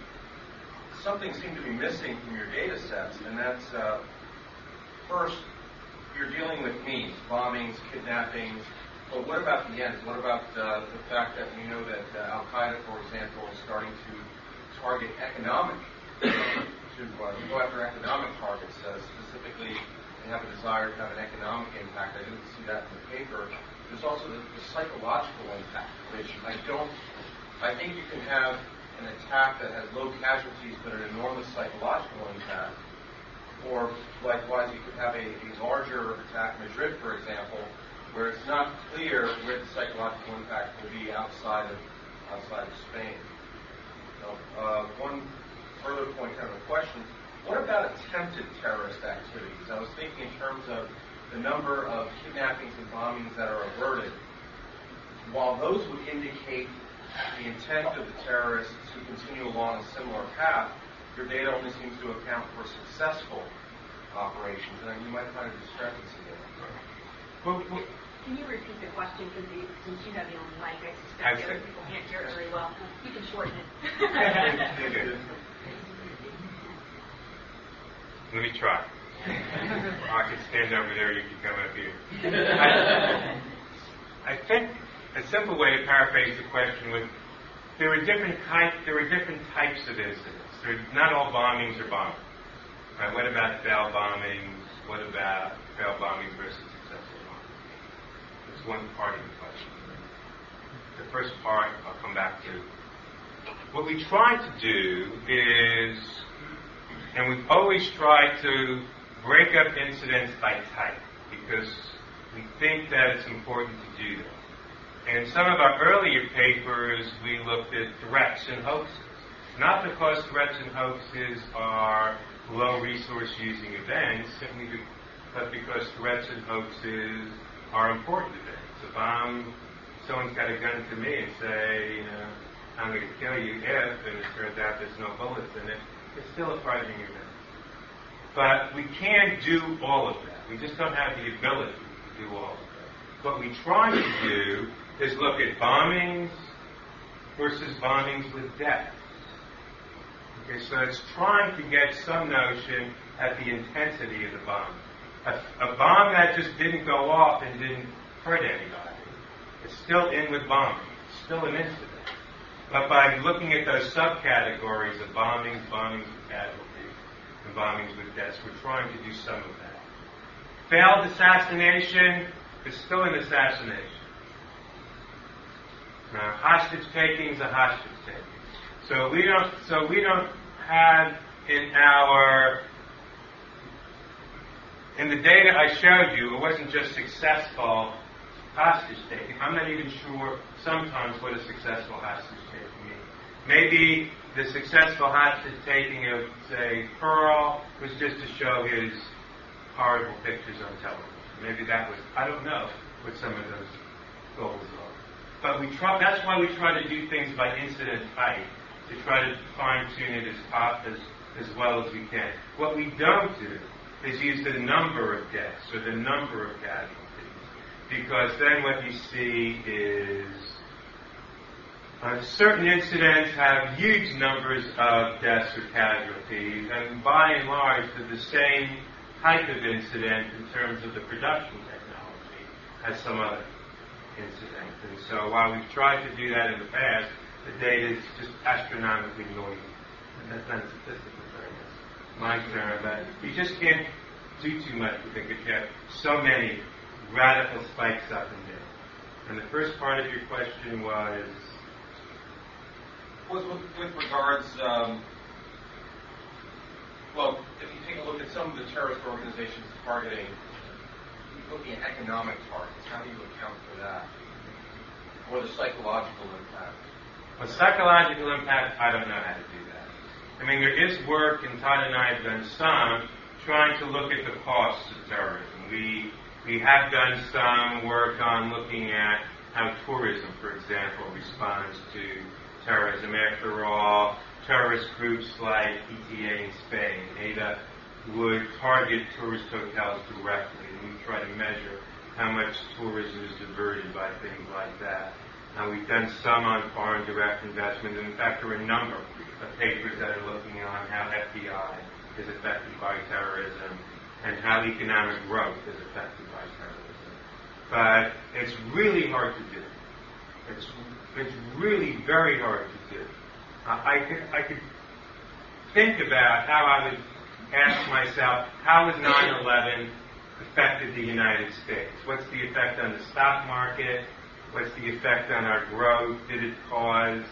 something seemed to be missing from your data sets, and that's uh, first, you're dealing with means, bombings, kidnappings, but what about the end? What about uh, the fact that we know that uh, Al Qaeda, for example, is starting to target economic, to uh, go after economic targets. Uh, specifically, have a desire to have an economic impact. I didn't see that in the paper. There's also the, the psychological impact, which I don't. I think you can have an attack that has low casualties but an enormous psychological impact. Or likewise, you could have a, a larger attack, Madrid, for example, where it's not clear where the psychological impact will be outside of outside of Spain. So, uh, one further point, kind of a question. What about attempted terrorist activities? I was thinking in terms of the number of kidnappings and bombings that are averted. While those would indicate the intent of the terrorists to continue along a similar path, your data only seems to account for successful operations, and you might find a discrepancy there. Well, well, Can you repeat the question, because since you have the only mic, I I suspect the other people can't hear it very well. You can shorten it. Let me try. I can stand over there, you can come up here. I, I think a simple way to paraphrase the question would there are different types there are different types of incidents. There, not all bombings are bombings. Right? What about failed bombings? What about failed bombings versus successful bombings? That's one part of the question. The first part I'll come back to. What we try to do is and we've always tried to break up incidents by type because we think that it's important to do that. And in some of our earlier papers, we looked at threats and hoaxes. Not because threats and hoaxes are low resource using events, simply but because threats and hoaxes are important events. If I'm, someone's got a gun to me and say, you know, I'm going to kill you if, and it turns out there's no bullets in it, it's still a frightening event. But we can't do all of that. We just don't have the ability to do all of that. What we try to do is look at bombings versus bombings with death. Okay, so it's trying to get some notion at the intensity of the bomb. A, a bomb that just didn't go off and didn't hurt anybody, it's still in with bombing. It's still an incident. But by looking at those subcategories of bombings, bombings with casualties, and bombings with deaths, we're trying to do some of that. Failed assassination is still an assassination. Now, hostage taking is a hostage taking. So we don't. So we don't have in our in the data I showed you. It wasn't just successful hostage taking. I'm not even sure sometimes what a successful hostage. Maybe the successful hostage taking of, say, Pearl was just to show his horrible pictures on television. Maybe that was, I don't know what some of those goals are. But we try, that's why we try to do things by incident type, to try to fine tune it as, as, as well as we can. What we don't do is use the number of deaths or the number of casualties. because then what you see is uh, certain incidents have huge numbers of deaths or casualties, and by and large, they're the same type of incident in terms of the production technology as some other incident. And so while we've tried to do that in the past, the data is just astronomically noisy. And that's not statistical. That's my term. But you just can't do too much with it because you have so many radical spikes up and down. And the first part of your question was with, with, with regards, um, well, if you take a look at some of the terrorist organizations targeting, looking at economic targets, how do you account for that? Or the psychological impact? A psychological impact, I don't know how to do that. I mean, there is work, and Todd and I have done some, trying to look at the costs of terrorism. We, we have done some work on looking at how tourism, for example, responds to terrorism. After all, terrorist groups like ETA in Spain, ETA, would target tourist hotels directly, and we try to measure how much tourism is diverted by things like that. Now, we've done some on foreign direct investment, and in fact, there are a number of papers that are looking on how FDI is affected by terrorism and how economic growth is affected by terrorism. But it's really hard to do. It's it's really very hard to do. I could, I could think about how I would ask myself, how has 9-11 affected the United States? What's the effect on the stock market? What's the effect on our growth? Did it cause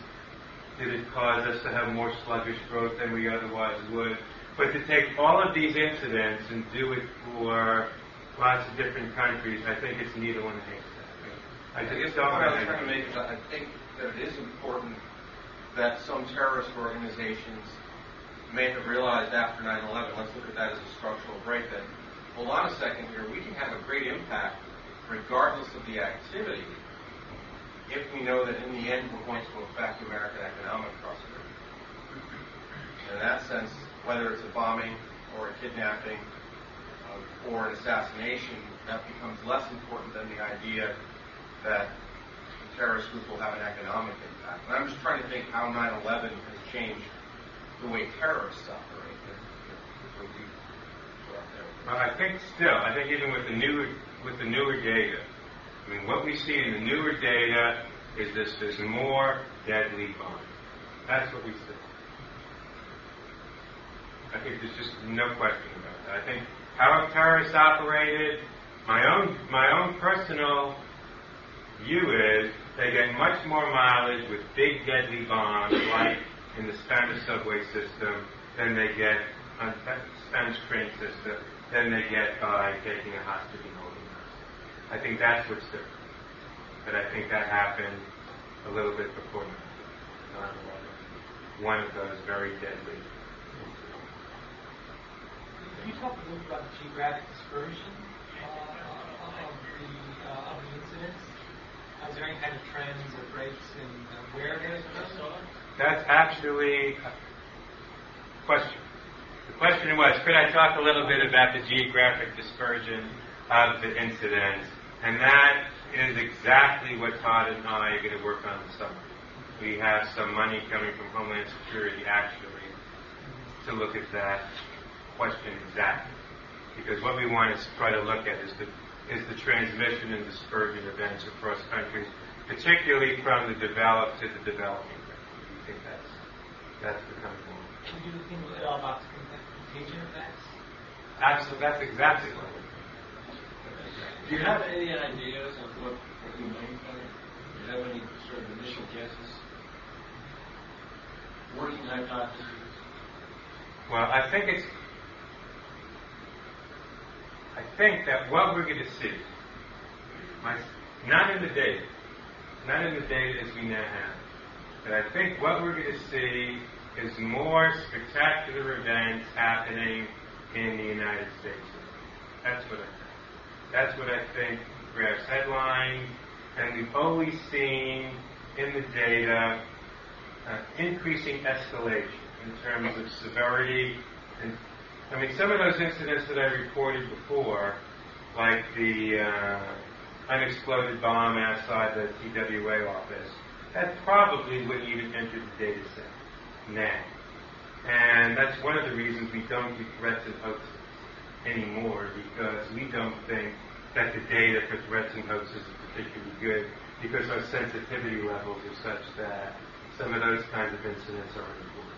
did it cause us to have more sluggish growth than we otherwise would? But to take all of these incidents and do it for lots of different countries, I think it's needle in a haystack. I, I guess the point I was trying to make is I think that it is important that some terrorist organizations may have realized after 9/11. Let's look at that as a structural break. That hold on a second here. We can have a great impact regardless of the activity if we know that in the end we're going to affect American economic prosperity. In that sense, whether it's a bombing or a kidnapping uh, or an assassination, that becomes less important than the idea that the terrorist group will have an economic impact. And I'm just trying to think how 9/11 has changed the way terrorists operate. Well, I think still, I think even with the newer with the newer data, I mean, what we see in the newer data is this: there's more deadly bombs. That's what we see. I think there's just no question about that. I think how terrorists operated, my own my own personal view is they get much more mileage with big deadly bombs like in the Spanish subway system than they get on the Spanish train system than they get by taking a hostage and holding hostage. I think that's what's different. But I think that happened a little bit before 9/11. One of those very deadly. Can you talk a little about the geographic dispersion uh, of the uh, of the incidents? Is there any kind of trends or breaks in uh, where there's a That's actually a question. The question was, could I talk a little bit about the geographic dispersion of the incidents? And that is exactly what Todd and I are going to work on this summer. We have some money coming from Homeland Security actually to look at that question exactly. Because what we want to try to look at is the is the transmission and dispersion events across countries, particularly from the developed to the developing countries. We think that's that's becoming more. Can you think at all about contagion effects? Absolutely, that's exactly what. Do you have any ideas of what, what you mean by it? Do you have any sort of initial guesses? Working hypotheses? Well, I think it's I think that what we're going to see, not in the data, not in the data as we now have, but I think what we're going to see is more spectacular events happening in the United States. That's what I think. That's what I think grabs headlines, and we've always seen in the data uh, increasing escalation in terms of severity and I mean, some of those incidents that I reported before, like the uh, unexploded bomb outside the TWA office, that probably wouldn't even enter the data set now. And that's one of the reasons we don't do threats and hoaxes anymore, because we don't think that the data for threats and hoaxes is particularly good, because our sensitivity levels are such that some of those kinds of incidents are important.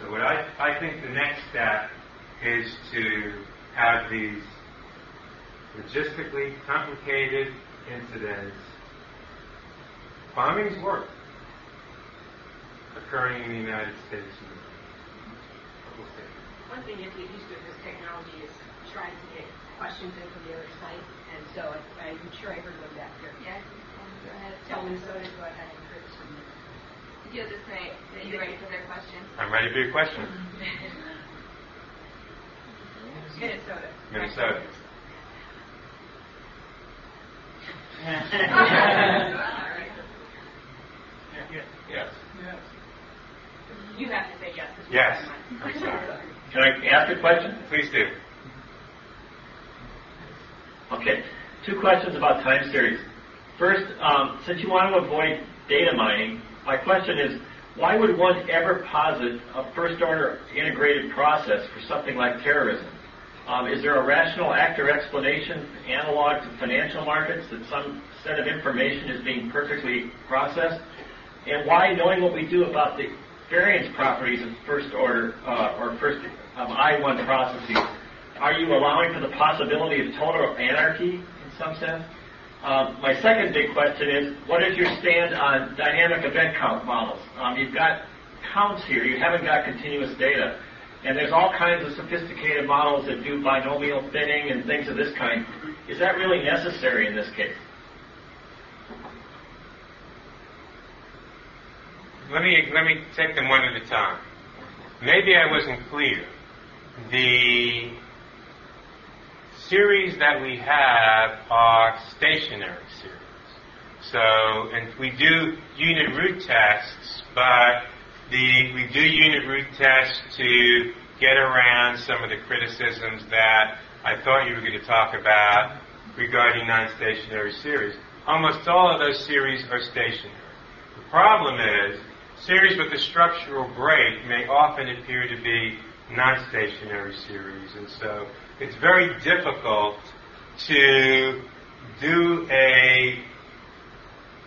So what I, I think the next step is to have these logistically complicated incidents, bombings work, occurring in the United States. One thing you get used to with this technology is trying to get questions in from the other site, and so I, I'm sure I heard them back here. Yes, go ahead. Tell Minnesota to go ahead and Chris from Did you just say that you're ready for their questions? I'm ready for your question. Minnesota. Minnesota. Yes. You have to say yes. this Yes. I'm sorry. Can I ask a question? Please do. Okay, two questions about time series. First, um, since you want to avoid data mining, my question is, why would one ever posit a first-order integrated process for something like terrorism? Um, is there a rational act or explanation analog to financial markets that some set of information is being perfectly processed? And why, knowing what we do about the variance properties of first-order uh, or first um, I-1 processes, are you allowing for the possibility of total anarchy in some sense? Um, my second big question is, what is your stand on dynamic event count models? Um, you've got counts here, you haven't got continuous data. And there's all kinds of sophisticated models that do binomial thinning and things of this kind. Is that really necessary in this case? Let me let me take them one at a time. Maybe I wasn't clear. The series that we have are stationary series. So, and we do unit root tests, but the we do unit root tests to get around some of the criticisms that I thought you were going to talk about regarding non-stationary series. Almost all of those series are stationary. The problem is series with a structural break may often appear to be non-stationary series, and so it's very difficult to do a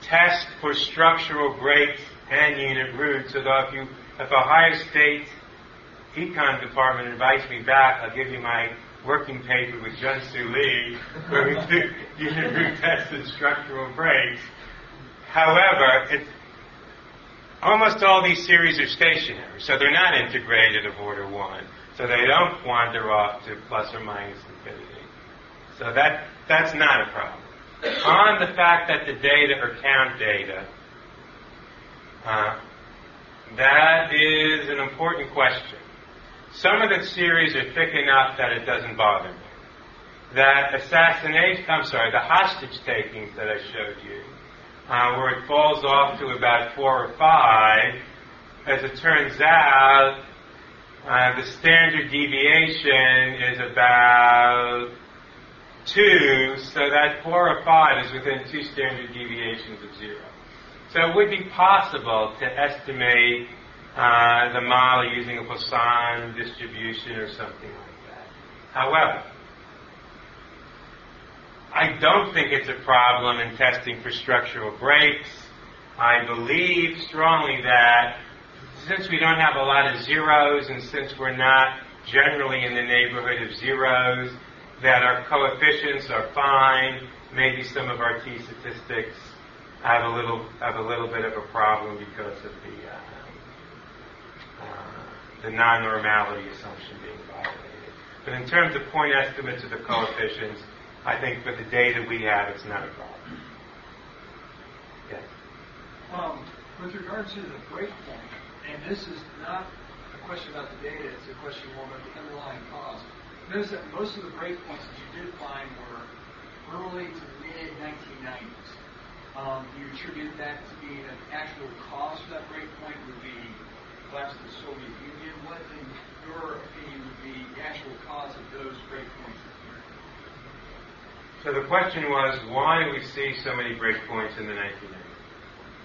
test for structural breaks and unit roots. So that if you, if a higher state econ department invites me back, I'll give you my working paper with Jun Soo Lee, where we do unit root tests and structural breaks. However, it's Almost all these series are stationary, so they're not integrated of order one. So they don't wander off to plus or minus infinity. So that that's not a problem. On the fact that the data are count data, uh, that is an important question. Some of the series are thick enough that it doesn't bother me. That assassination, I'm sorry, the hostage takings that I showed you, uh, where it falls off to about four or five. As it turns out, uh, the standard deviation is about two, so that four or five is within two standard deviations of zero. So it would be possible to estimate uh, the model using a Poisson distribution or something like that. However, I don't think it's a problem in testing for structural breaks. I believe strongly that since we don't have a lot of zeros and since we're not generally in the neighborhood of zeros, that our coefficients are fine. Maybe some of our t statistics have a little have a little bit of a problem because of the uh, uh, the non-normality assumption being violated. But in terms of point estimates of the coefficients, I think for the data we have, it's not a problem. Yes. Um, with regard to the breakpoint, and this is not a question about the data, it's a question more about the underlying cause. Notice that most of the breakpoints that you did find were early to mid 1990s. Um, do you attribute that to being an actual cause for that breakpoint would be collapse of the Soviet Union? What, in your opinion, would be the actual cause of those breakpoints? So the question was, why do we see so many breakpoints in the 1990s?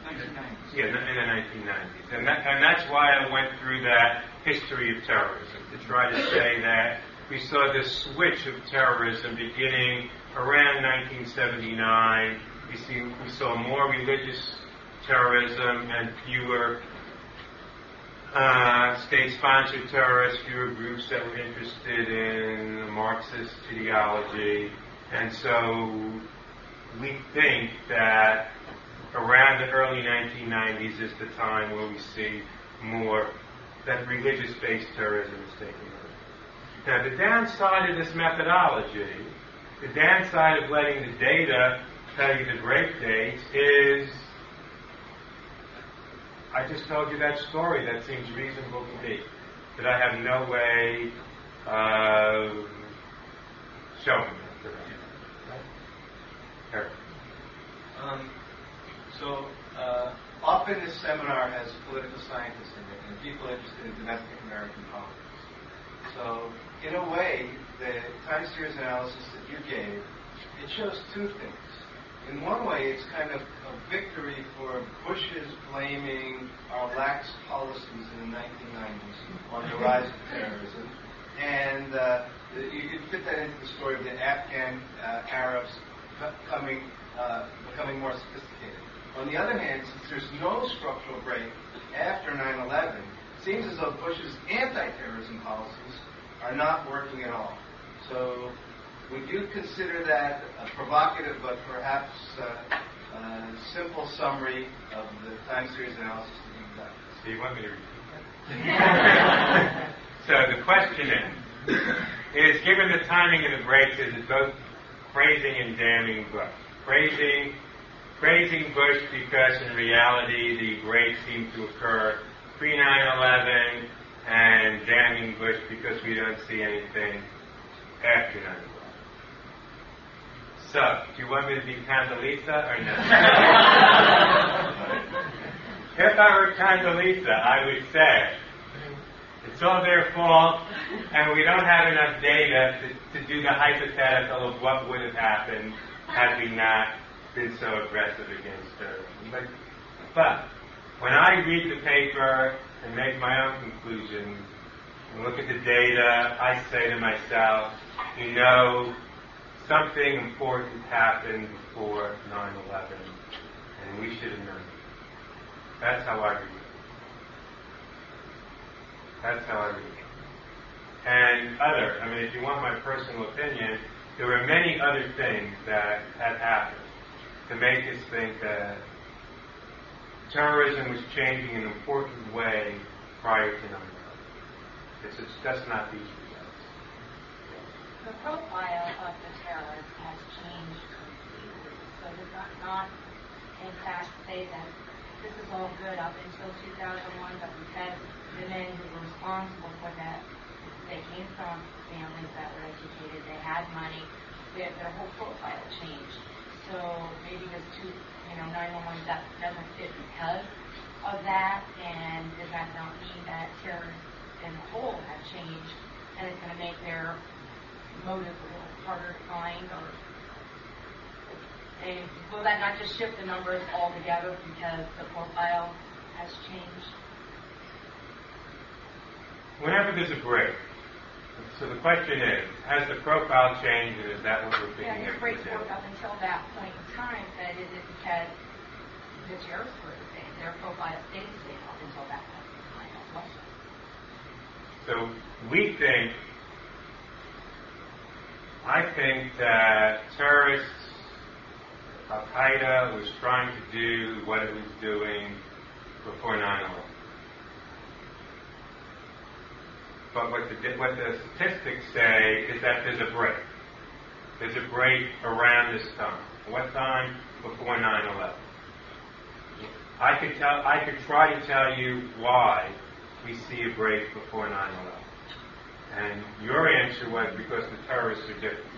1990s. Yeah, in the 1990s. And, that, and that's why I went through that history of terrorism, to try to say that we saw this switch of terrorism beginning around 1979. We, see, we saw more religious terrorism and fewer uh, state-sponsored terrorists, fewer groups that were interested in Marxist ideology. And so we think that around the early 1990s is the time where we see more that religious-based terrorism is taking over. Now, the downside of this methodology, the downside of letting the data tell you the break dates is I just told you that story that seems reasonable to me, that I have no way of showing that? Um, so uh, often this seminar has political scientists in it and people interested in domestic American politics. So in a way, the time series analysis that you gave, it shows two things. In one way, it's kind of a victory for Bush's blaming our lax policies in the 1990s on the rise of terrorism. And uh, you can fit that into the story of the Afghan uh, Arabs coming, uh, becoming more sophisticated. On the other hand, since there's no structural break after 9-11, it seems as though Bush's anti-terrorism policies are not working at all. So would you consider that a provocative but perhaps uh, uh, simple summary of the time series analysis that you've done? So you want me to repeat that? so the question is, is given the timing of the breaks, is it both praising and damning Bush? Praising, praising Bush because in reality the breaks seem to occur pre 9/11, and damning Bush because we don't see anything after 9/11. So, do you want me to be Condoleezza or no? if I were Condoleezza, I would say it's all their fault, and we don't have enough data to, to do the hypothetical of what would have happened had we not been so aggressive against terrorism. But, but when I read the paper and make my own conclusions and look at the data, I say to myself, you know, something important happened before 9-11, and we should have known. That's how I read it. That's how I read it. And other, I mean, if you want my personal opinion, there were many other things that had happened to make us think that terrorism was changing in an important way prior to 9 11. it's just not the. The profile of the terrorist has changed completely. So does not, not in fact say that this is all good up until 2001, but because the men who were responsible for that, they came from families that were educated, they had money, their, their whole profile changed. So maybe this two, you know, 911 that doesn't fit because of that, and does that not mean that terrorists in the whole have changed, and it's going to make their motive a little harder to find, or and will that not just shift the numbers altogether because the profile has changed? Whenever there's a break, so the question is, has the profile changed and is that what we're thinking? Yeah, up break to do? up until that point in time, but is it because the terrorists were the same, their profile stayed the same up until that point in time? So we think, I think that terrorists, Al Qaeda was trying to do what it was doing before 9 11. But what the, what the statistics say is that there's a break. There's a break around this time. What time? Before 9 11. I could tell, I could try to tell you why we see a break before 9 11. And your answer was because the terrorists are different.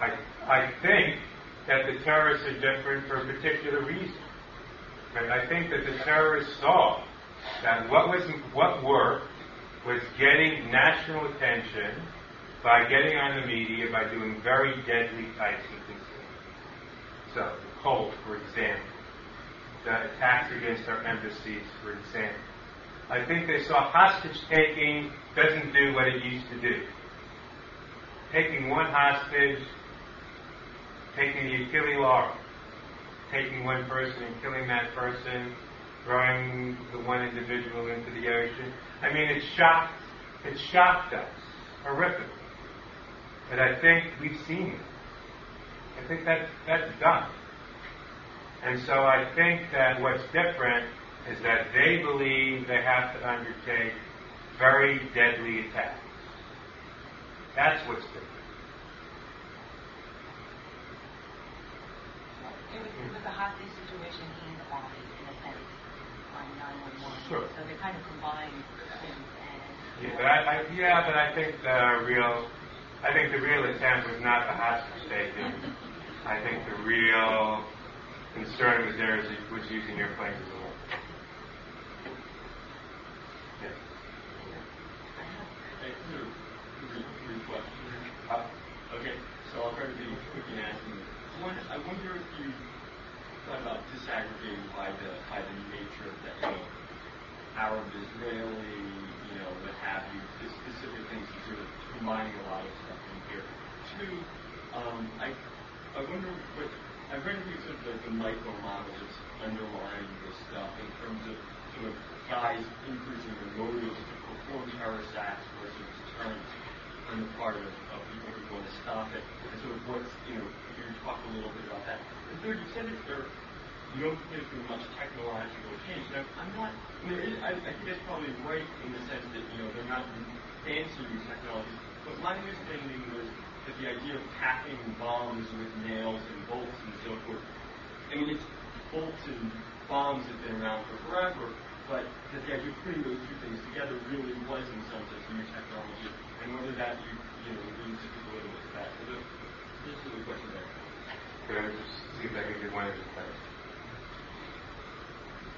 I, I think that the terrorists are different for a particular reason. But I think that the terrorists saw that what was what worked was getting national attention by getting on the media by doing very deadly types of things. So, the Cole, for example, the attacks against our embassies, for example. I think they saw hostage taking doesn't do what it used to do. Taking one hostage, taking the Achille Lauro, taking one person and killing that person, throwing the one individual into the ocean. I mean, it shocked, it shocked us horrifically. But I think we've seen it. I think that's, that's done. And so I think that what's different is that they believe they have to undertake very deadly attacks. That's what's different. It was, it was a hostage situation and the bombing in a sense on 911. Sure. So they kind of combined things and. Yeah, but I, I, yeah, but I think the real, I think the real attempt was not the hostage taking. I think the real concern was there is was using airplanes as a weapon. Yes. Three, three questions. Okay, so I'll try to be quick in asking. One, I wonder if you thought about disaggregating by the by the nature of the you know, Arab, Israeli, you know, what have you, the specific things that sort of combining a lot of stuff in here. Two, um, I I wonder what I've read sort of the, the micro models that's underlying this stuff in terms of sort of guys increasing their motives to perform terrorist acts versus deterrence on the part of, of people who want to stop it. And sort of what's, you know, if you talk a little bit about that. And third, you said that there, you don't think there's been much technological change. Now, I'm not, I mean, it, I, I think that's probably right in the sense that, you know, they're not fancy new technologies. But my understanding was that the idea of packing bombs with nails and bolts and so forth, I mean, it's bolts and bombs have been around for forever, but that the idea of putting those two things together really was in some sense new technology, and whether that you, you know, leads to a little bit of that. So the, this is the question there. Could I just see if I can get one of these things?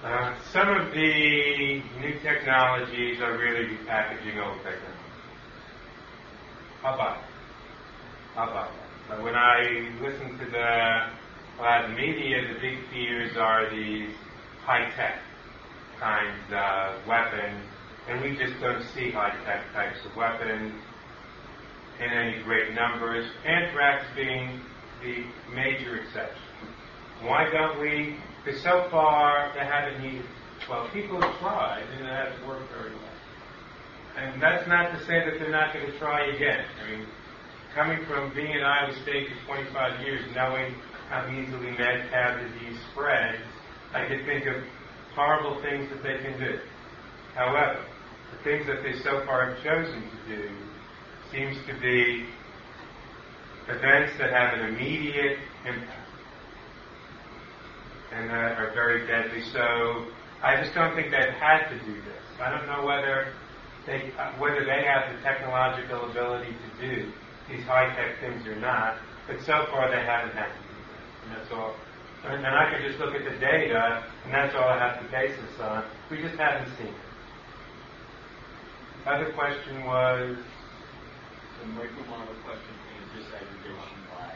Uh, some of the new technologies are really repackaging old technology. How about it? How about that? When I listen to the, the media, the big fears are these high-tech kinds of weapons, and we just don't see high-tech types of weapons in any great numbers, anthrax being the major exception. Why don't we? Because so far they haven't needed. Well, people have tried, and it hasn't worked very well. And that's not to say that they're not going to try again. I mean, coming from being in Iowa State for 25 years, knowing how easily mad cow disease spreads, I could think of horrible things that they can do. However, the things that they so far have chosen to do seems to be events that have an immediate impact and that are very deadly. So I just don't think they've had to do this. I don't know whether they uh, whether they have the technological ability to do these high tech things or not, but so far they haven't had to do that. And that's all. And, and I could just look at the data, and that's all I have to base this on. We just haven't seen it. Other question was the micro model question is disaggregation by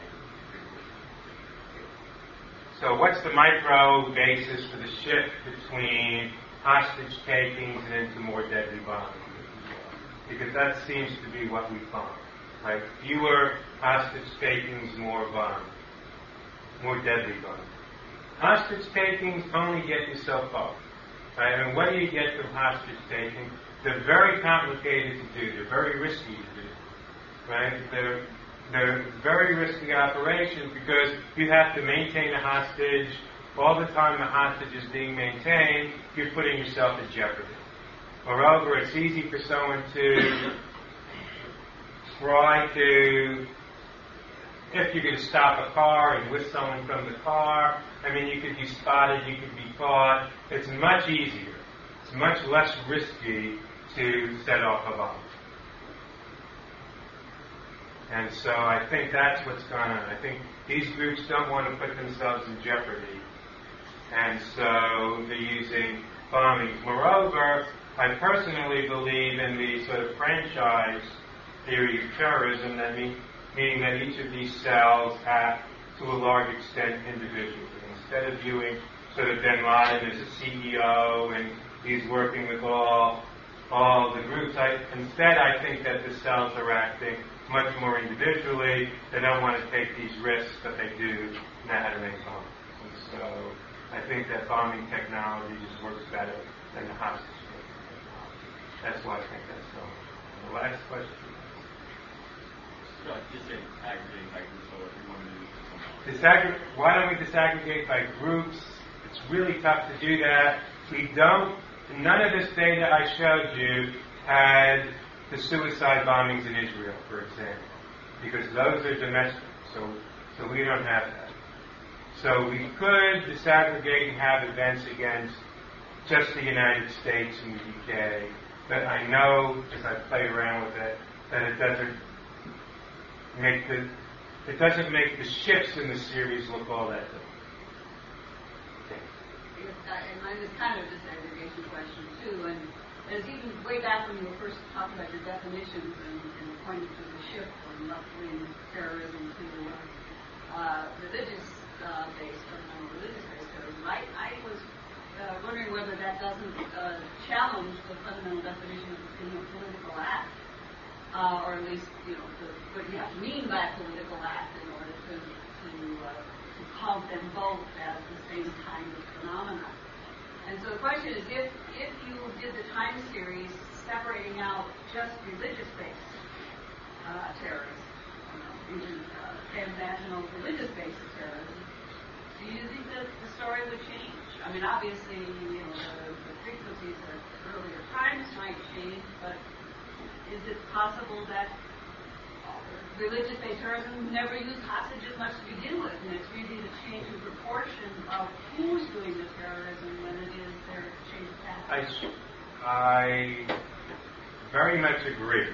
so what's the micro basis for the shift between hostage takings and into more deadly bombing? Because that seems to be what we find. Right? Fewer hostage takings, more bombs. More deadly bombs. Hostage takings only get you so far. Right? Mean, what do you get from hostage taking? They're very complicated to do. They're very risky to do. Right? They're they're very risky operations because you have to maintain a hostage. All the time the hostage is being maintained, you're putting yourself in jeopardy. Moreover, it's easy for someone to try to, if going to stop a car and whisk someone from the car, I mean, you could be spotted, you could be caught. It's much easier. It's much less risky to set off a bomb. And so I think that's what's going on. I think these groups don't want to put themselves in jeopardy. And so they're using bombings. Moreover, I personally believe in the sort of franchise theory of terrorism, that mean, meaning that each of these cells act to a large extent individually. Instead of viewing sort of bin Laden as a CEO and he's working with all all the groups, I, instead I think that the cells are acting much more individually. They don't want to take these risks, but they do know how to make bombs. And so I think that bombing technology just works better than the hostage technology. That's why I think that's so. The last question. Just say aggregating by group, so if you want to do Disaggregate, why don't we disaggregate by groups? It's really tough to do that. We don't, none of this data I showed you had the suicide bombings in Israel, for example, because those are domestic, so, so we don't have that. So we could disaggregate and have events against just the United States and the UK, but I know, as I play around with it, that it doesn't make the it doesn't make the shifts in the series look all that different. and mine is kind of disaggregation question too. And as even way back when you were first talking about your definitions and, and pointing to the shift from left-wing terrorism to uh, religious uh, based, or religious based terrorism, I, I was uh, wondering whether that doesn't uh, challenge the fundamental definition of a political act uh, or at least you know the, what you have to mean by a political act in order to to, uh, to count them both as the same kind of phenomenon. And so the question is, if if you did the time series separating out just religious-based uh, terrorism, even uh, transnational religious-based terrorism, do you think that the story would change? I mean, obviously, you know, the, the frequencies of earlier times might change, but is it possible that religious-based terrorism never used hostages much to begin with, and it's really the change in proportion of who's doing the terrorism when it is their change of? I, I very much agree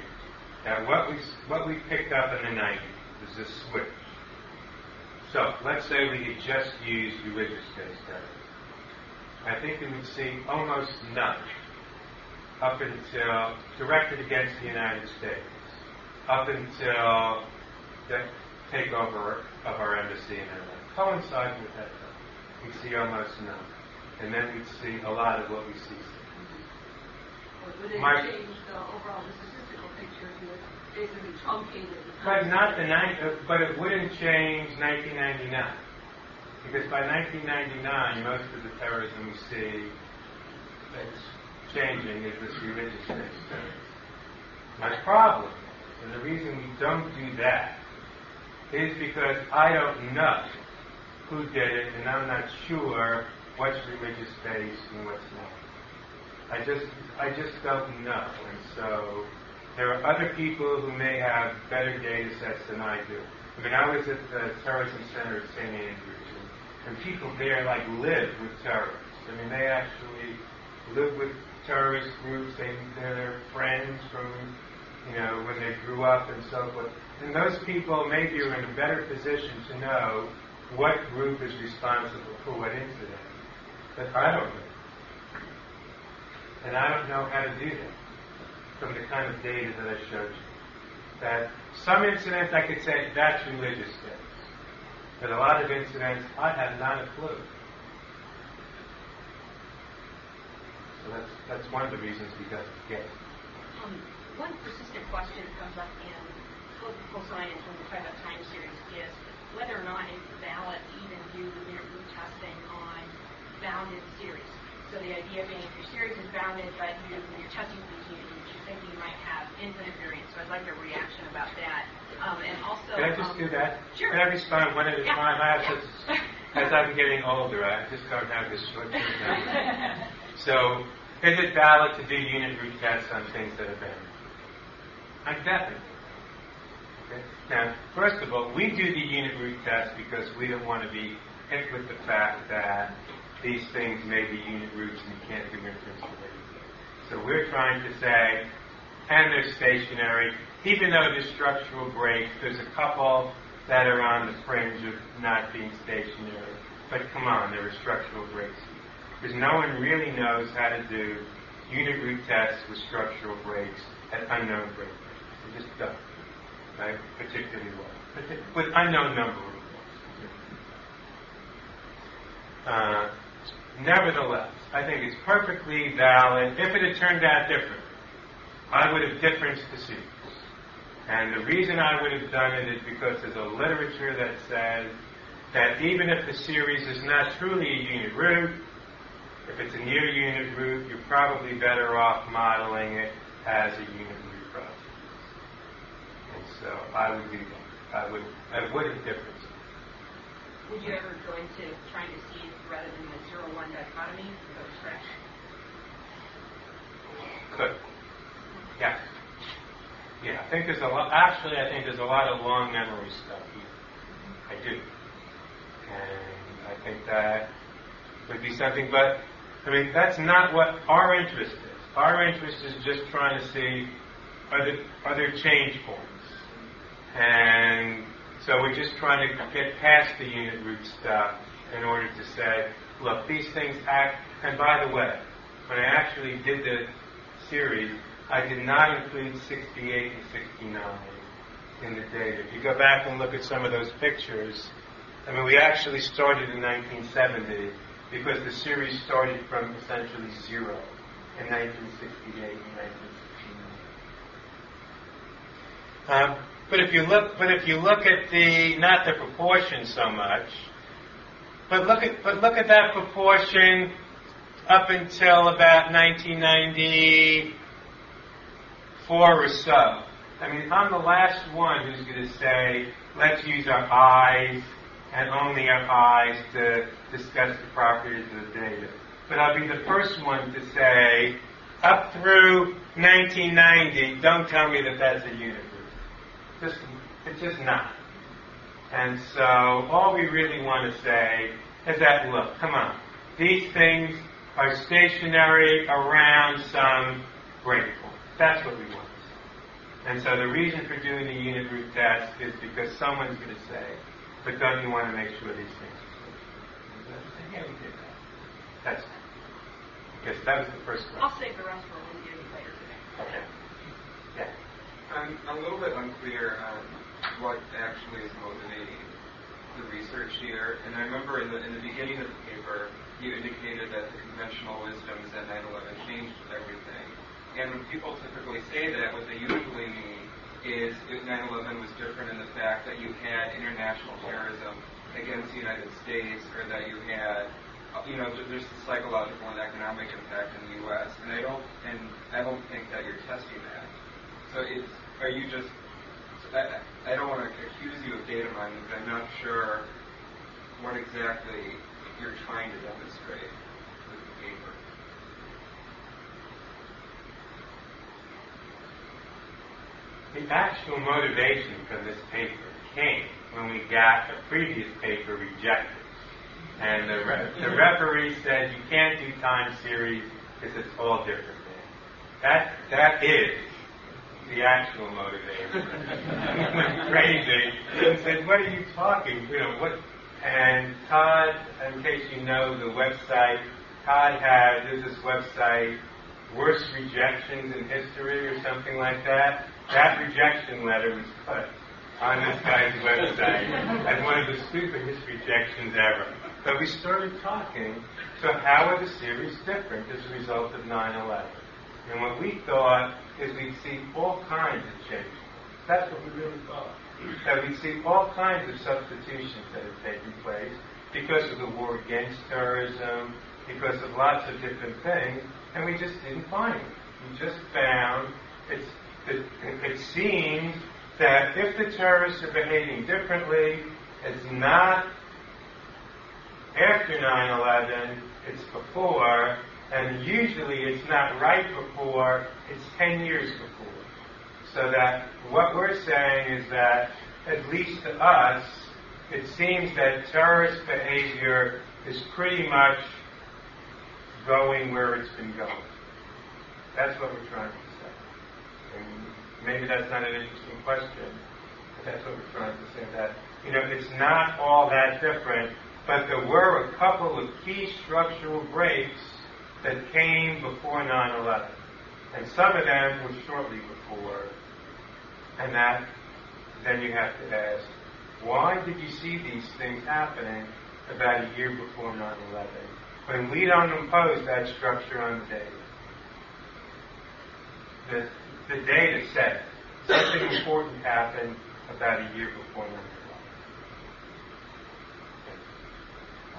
that what we what we picked up in the 90s was this switch. So let's say we had just used religious-based terrorism. I think we would see almost none up until directed against the United States, up until the takeover of our embassy in Atlanta. Coincides with that, though. We see almost none. And then we'd see a lot of what we see. Would it My- change the overall statistical picture if you basically truncated But not the nine, uh, but it wouldn't change 1999. Because by 1999, most of the terrorism we see that's changing is this religious based terrorism. My problem, and the reason we don't do that, is because I don't know who did it, and I'm not sure what's religious based and what's not. I just, I just don't know, and so there are other people who may have better data sets than I do. I mean, I was at the terrorism center at St. Andrews, and, and people there like live with terrorists. I mean, they actually live with terrorist groups. They, they're friends from, you know, when they grew up and so forth. And those people maybe are in a better position to know what group is responsible for what incident. But I don't know. And I don't know how to do that from the kind of data that I showed you. That some incidents I could say that's religious. But a lot of incidents I have not a clue. So that's that's one of the reasons we got to get. Um, one persistent question that comes up in political science when we talk about time series is whether or not it's valid to even do root testing on bounded series. So the idea being if your series is bounded, but you, when you're testing for these unit roots, you're thinking you might have infinite variance. So I'd like a reaction about that. Um, and also, Can I just um, do that? Sure. Can I respond one at a Yeah. time? I have Yeah. to, as I'm getting older, I just don't have this short term memory. So, is it valid to do unit root tests on things that are bounded? I definitely. Okay? Now, first of all, we do the unit root test because we don't want to be hit with the fact that these things may be unit roots and you can't do inference related. So we're trying to say, and they're stationary, even though there's structural breaks, there's a couple that are on the fringe of not being stationary. But come on, there are structural breaks. Because no one really knows how to do unit root tests with structural breaks at unknown break. Just don't, right? Particularly well, with unknown number of uh, nevertheless, I think it's perfectly valid. If it had turned out different, I would have differenced the series. And the reason I would have done it is because there's a literature that says that even if the series is not truly a unit root, if it's a near unit root, you're probably better off modeling it as a unit so I would be. I would, I would have differenced. Would you ever go into trying to see rather than the zero-one dichotomy, go? Could. Yeah. Yeah, I think there's a lot, actually, I think there's a lot of long memory stuff here. I do. And I think that would be something, but, I mean, that's not what our interest is. Our interest is just trying to see, are there, are there change points? And so we're just trying to get past the unit root stuff in order to say, look, these things act. And by the way, when I actually did the series, I did not include 68 and 69 in the data. If you go back and look at some of those pictures, I mean, we actually started in 1970 because the series started from essentially zero in 1968 and 1969. Um, but if you look, but if you look at the not the proportion so much, but look at but look at that proportion up until about 1994 or so. I mean, I'm the last one who's going to say, let's use our eyes and only our eyes to discuss the properties of the data. But I'll be the first one to say, up through 1990, don't tell me that that's a unit just, it's just not. And so all we really want to say is that, look, come on. These things are stationary around some breakpoint. That's what we want. And so the reason for doing the unit root test is because someone's going to say, but don't you want to make sure these things are stationary? Yeah, we did that. That's because that was the first question. I'll save the rest for when we get later today. Okay. I'm a little bit unclear on what actually is motivating the research here. And I remember in the, in the beginning of the paper, you indicated that the conventional wisdom is that 9/11 changed everything. And when people typically say that, what they usually mean is that 9/11 was different in the fact that you had international terrorism against the United States, or that you had, you know, there's the psychological and economic impact in the U.S. And I don't, and I don't think that you're testing that. So it's, are you just, I, I don't want to accuse you of data mining, but I'm not sure what exactly you're trying to demonstrate with the paper. The actual motivation for this paper came when we got a previous paper rejected. And the, re- the referee said you can't do time series because it's all different. That, that is the actual motivator. went crazy and said, "What are you talking? You know what?" And Todd, in case you know the website, Todd had there's this website, worst rejections in history or something like that. That rejection letter was put on this guy's website as one of the stupidest rejections ever. But we started talking. So how are the series different as a result of 9/11? And what we thought is we'd see all kinds of changes. That's what we really thought. That we'd see all kinds of substitutions that had taken place because of the war against terrorism, because of lots of different things, and we just didn't find it. We just found it's, it, it seems that if the terrorists are behaving differently, it's not after 9-11, it's before, and usually it's not right before, it's 10 years before. So that what we're saying is that, at least to us, it seems that terrorist behavior is pretty much going where it's been going. That's what we're trying to say. And maybe that's not an interesting question, but that's what we're trying to say. That, you know, it's not all that different, but there were a couple of key structural breaks that came before 9 11. And some of them were shortly before And that, then you have to ask, why did you see these things happening about a year before 9 11 when we don't impose that structure on the data? The, the data said something important happened about a year before 9 11.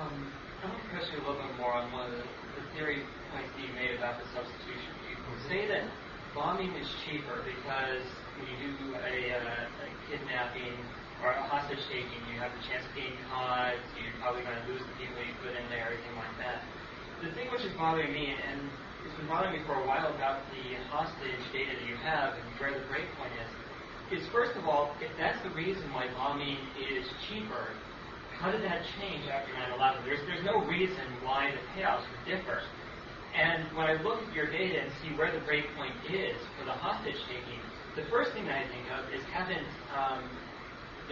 Um, I want to press you a little bit more on one of the theory points that you made about the substitution. You say that bombing is cheaper because when you do a, uh, a kidnapping or a hostage taking, you have the chance of being caught, you're probably going to lose the people you put in there, everything like that. The thing which is bothering me, and it's been bothering me for a while about the hostage data that you have and where the breakpoint is, is first of all, if that's the reason why bombing is cheaper, how did that change after 9/11? There's there's no reason why the payouts would differ. And when I look at your data and see where the breakpoint is for the hostage taking, the first thing I think of is haven't um,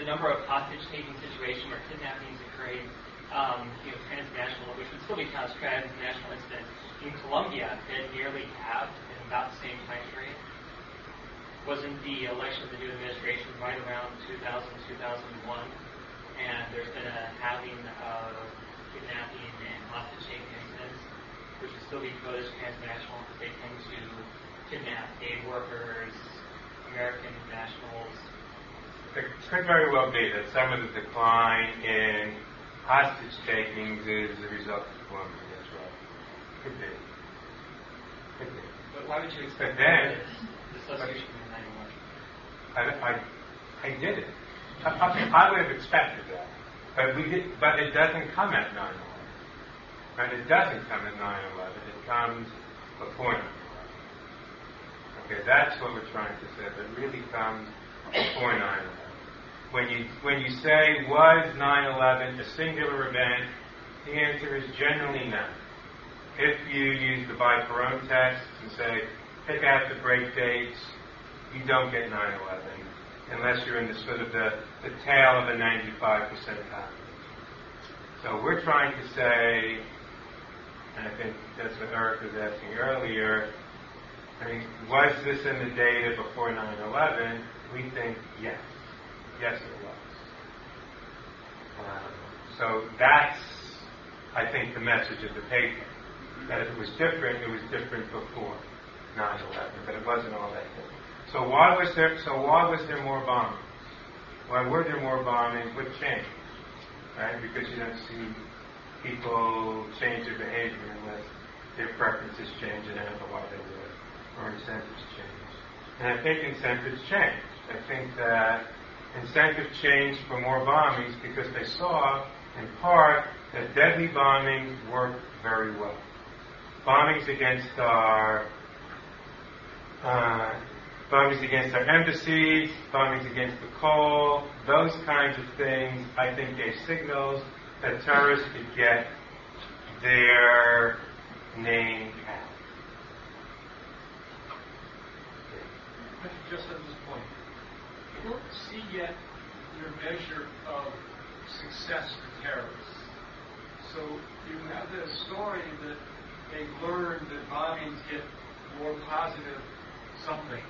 the number of hostage taking situations or kidnappings occurring, um, you know, transnational, which would still be counted as transnational incidents in Colombia, that nearly halved in about the same time period. Wasn't the election of the new administration right around 2000, 2001? And there's been a halving of kidnapping and hostage taking incidents, which is still be coded transnational because they tend to kidnap aid workers, American nationals. It could very well be that some of the decline in hostage takings is a result of Colombia. That's right. Could be. Could be. But why would you expect but then, the substitution in 91? I, I, I did it. I, would have expected that. But we did, but it doesn't come at 9 11. And it doesn't come at 9 11. It comes before 9 11. Okay, that's what we're trying to say. It really comes before 9 11. When you, when you say, was 9 11 a singular event, the answer is generally no. If you use the Bai-Perron test and say, pick out the break dates, you don't get 9 11 unless you're in the sort of the, the tail of a 95% confidence. So we're trying to say, and I think that's what Eric was asking earlier, I mean, was this in the data before 9-11? We think yes. Yes, it was. Um, so that's, I think, the message of the paper. That if it was different, it was different before 9-11, but it wasn't all that different. So why was there? So why was there more bombing? Why were there more bombing? What changed? Right? Because you don't see people change their behavior unless their preferences change and I don't know why they would, or incentives change. And I think incentives changed. I think that incentives changed for more bombings because they saw, in part, that deadly bombings worked very well. Bombings against our uh, bombings against our embassies, bombings against the Cole, those kinds of things, I think gave signals that terrorists could get their name out. Just at this point, we don't see yet your measure of success for terrorists. So you have the story that they've learned that bombings get more positive something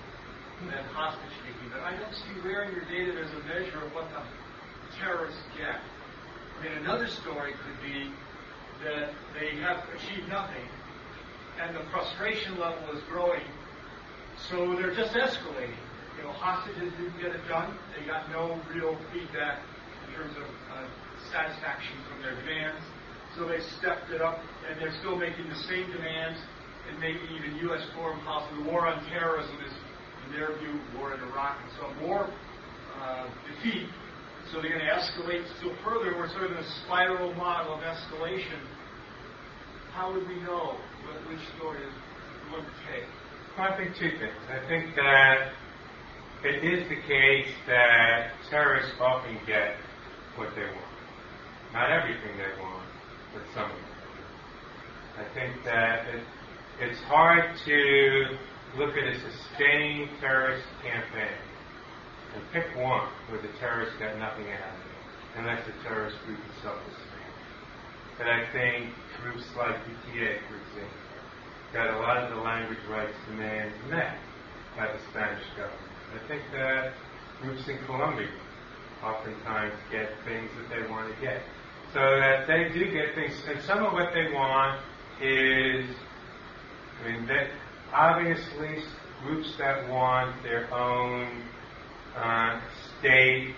than hostage taking. But I don't see where in your data there's a measure of what the terrorists get. I mean, another story could be that they have achieved nothing and the frustration level is growing, so they're just escalating. You know, hostages didn't get it done. They got no real feedback in terms of uh, satisfaction from their demands. So they stepped it up, and they're still making the same demands, and maybe even U.S. foreign policy. The war on terrorism is in their view, war in Iraq and so more uh, defeat. So they're going to escalate still further. We're sort of in a spiral model of escalation. How would we know which story is going to take? Well, I think two things. I think that it is the case that terrorists often get what they want. Not everything they want, but some of it. I think that it, it's hard to look at a sustained terrorist campaign and pick one where the terrorists got nothing out of it, unless the terrorist group itself is small. But I think groups like ETA, for example, got a lot of the language rights demands met by the Spanish government. I think that groups in Colombia oftentimes get things that they want to get. So that they do get things, and some of what they want is, I mean, that obviously groups that want their own uh, state,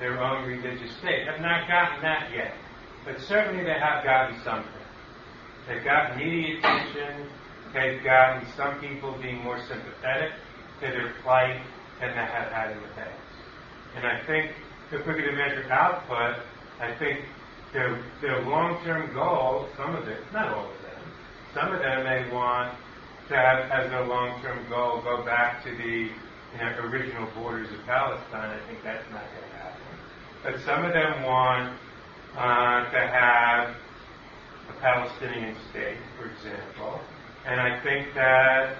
their own religious state, have not gotten that yet. But certainly they have gotten something. They've gotten media attention. They've gotten some people being more sympathetic to their plight than they have had in the past. And I think if we're going to measure output, I think their, their long-term goal, some of it, not all of them, some of them may want to have as their long-term goal go back to the you know, original borders of Palestine. I think that's not going to happen. But some of them want uh, to have a Palestinian state, for example. And I think that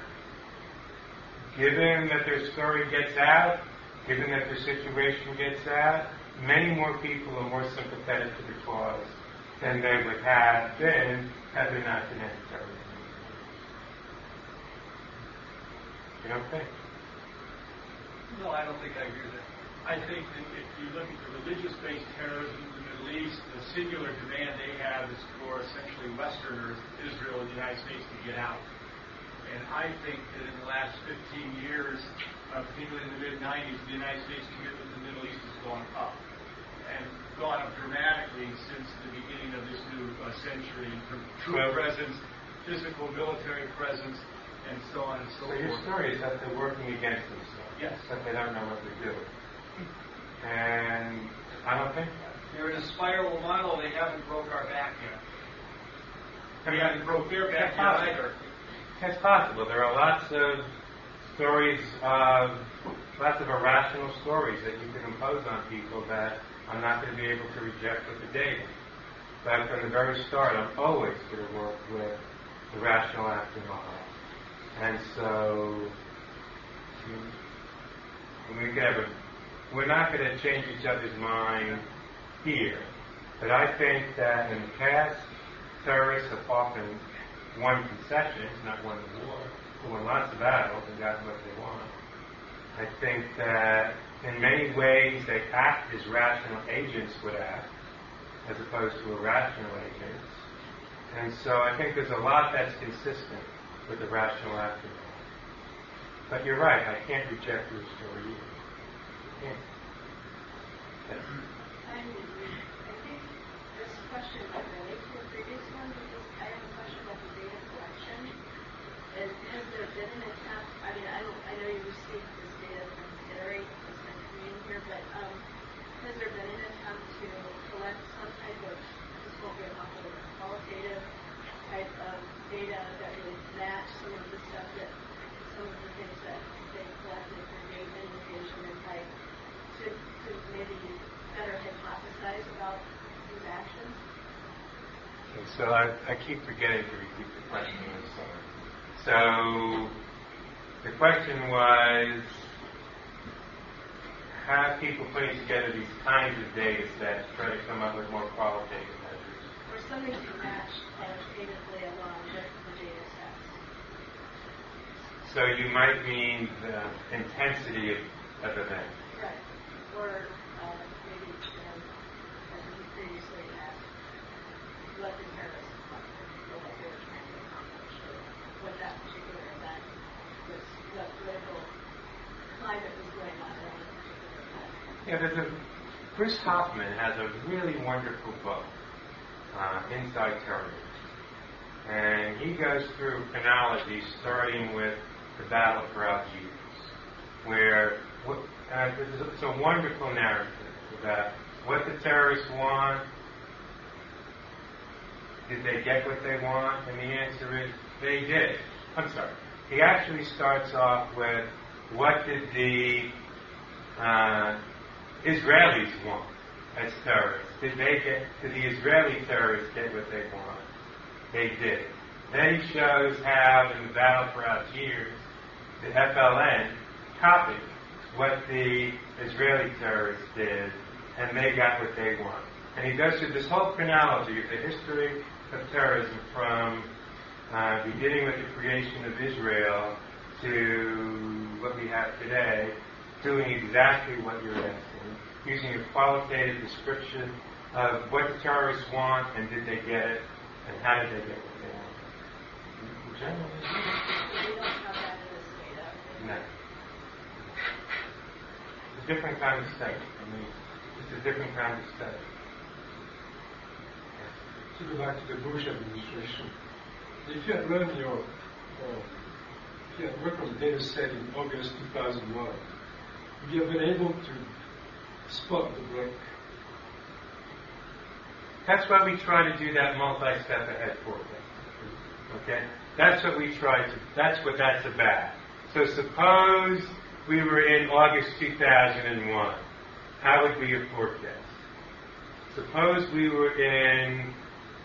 given that their story gets out, given that their situation gets out, many more people are more sympathetic to the cause than they would have been there not been any terrorism. You don't think? No, I don't think I agree with that. I think that if you look at the religious-based terrorism in the Middle East, the singular demand they have is for essentially Westerners, Israel and the United States, to get out. And I think that in the last 15 years, uh, particularly in the mid-90s, the United States commitment to the Middle East has gone up. And gone up dramatically since the beginning of this new uh, century from troop Well- presence, physical military presence, and so on and so, So forth. your story is that they're working against themselves. Yes. That they don't know what they're doing. And I don't think that. They're in a spiral model. They haven't broke our back yet. We haven't broke their back yet either. It's possible. There are lots of stories of lots of irrational stories that you can impose on people that I'm not going to be able to reject the data. But from the very start, I'm always going to work with the rational actor model. And so we a, we're not going to change each other's mind here. But I think that in the past, terrorists have often won concessions, not won the war, but won lots of battles and gotten what they want. I think that in many ways they act as rational agents would act, as opposed to irrational agents. And so I think there's a lot that's consistent with the rational actor. But you're right, I can't reject your story either. Can't. Yes. I think this question might relate to a previous one because I have a question about the data collection. And has there been an attempt, I mean, I don't, I know you received this data from ITERATE, it's been coming here, but, um, has there been an attempt to collect some type of, this won't be a popular, qualitative type of data that would match some of the stuff that, some of the things that they collected for gave indication and like, to, to maybe better hypothesize about these actions? Okay, so I, I keep forgetting to repeat the question. I'm sorry. So the question was, have people putting together these kinds of data sets try to come up with more qualitative measures? Or something to match qualitatively along with the data sets? So you might mean the intensity of, of events. Right. Or uh, maybe, know, as we previously asked, what the terrorists accomplished, or what they were trying to accomplish, or what that particular event was, what political climate was going on at any particular time. Yeah, there's a Chris Hoffman has a really wonderful book, uh, Inside Terrorism, and he goes through chronology starting with the battle for Algiers, where uh, it's a wonderful narrative about what the terrorists want. Did they get what they want? And the answer is they did. I'm sorry. He actually starts off with what did the uh, Israelis want as terrorists? Did they get? Did the Israeli terrorists get what they want? They did. Then he shows how in the battle for Algiers, the FLN copied what the Israeli terrorists did, and they got what they want. And he goes through this whole chronology of the history of terrorism from uh, beginning with the creation of Israel to what we have today, doing exactly what you're asking, using a qualitative description of what the terrorists want and did they get it, and how did they get what they want. In general, We don't have that in this data. no. It's a different kind of study. I mean, it's a different kind of study. To go back to the Bush administration, if you had run your, uh, if you had worked on the data set in August 2001, would you have been able to spot the break? That's why we try to do that multi-step ahead forecast. Okay? That's what we try to, that's what that's about. So suppose we were in August 2001. How would we have forecast? Suppose we were in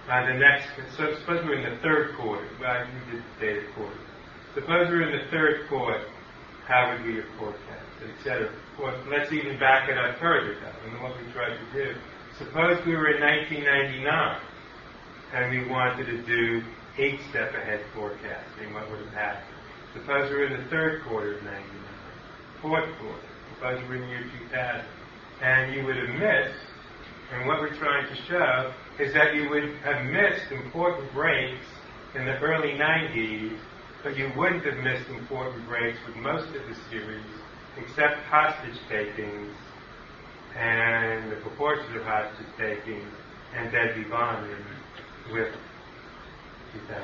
uh, the next, so suppose we were in the third quarter. Well, we did the data quarter. Suppose we were in the third quarter. How would we have forecasted, et cetera? Well, let's even back it up further, though, and what we tried to do. Suppose we were in 1999 and we wanted to do eight step ahead forecasting, what would have happened? Suppose we were in the third quarter of 99, fourth quarter, suppose we were in year 2000, and you would have missed, and what we're trying to show is that you would have missed important breaks in the early 90s, but you wouldn't have missed important breaks with most of the series, except hostage takings and the proportion of hostage taking and deadly bombing with 2010.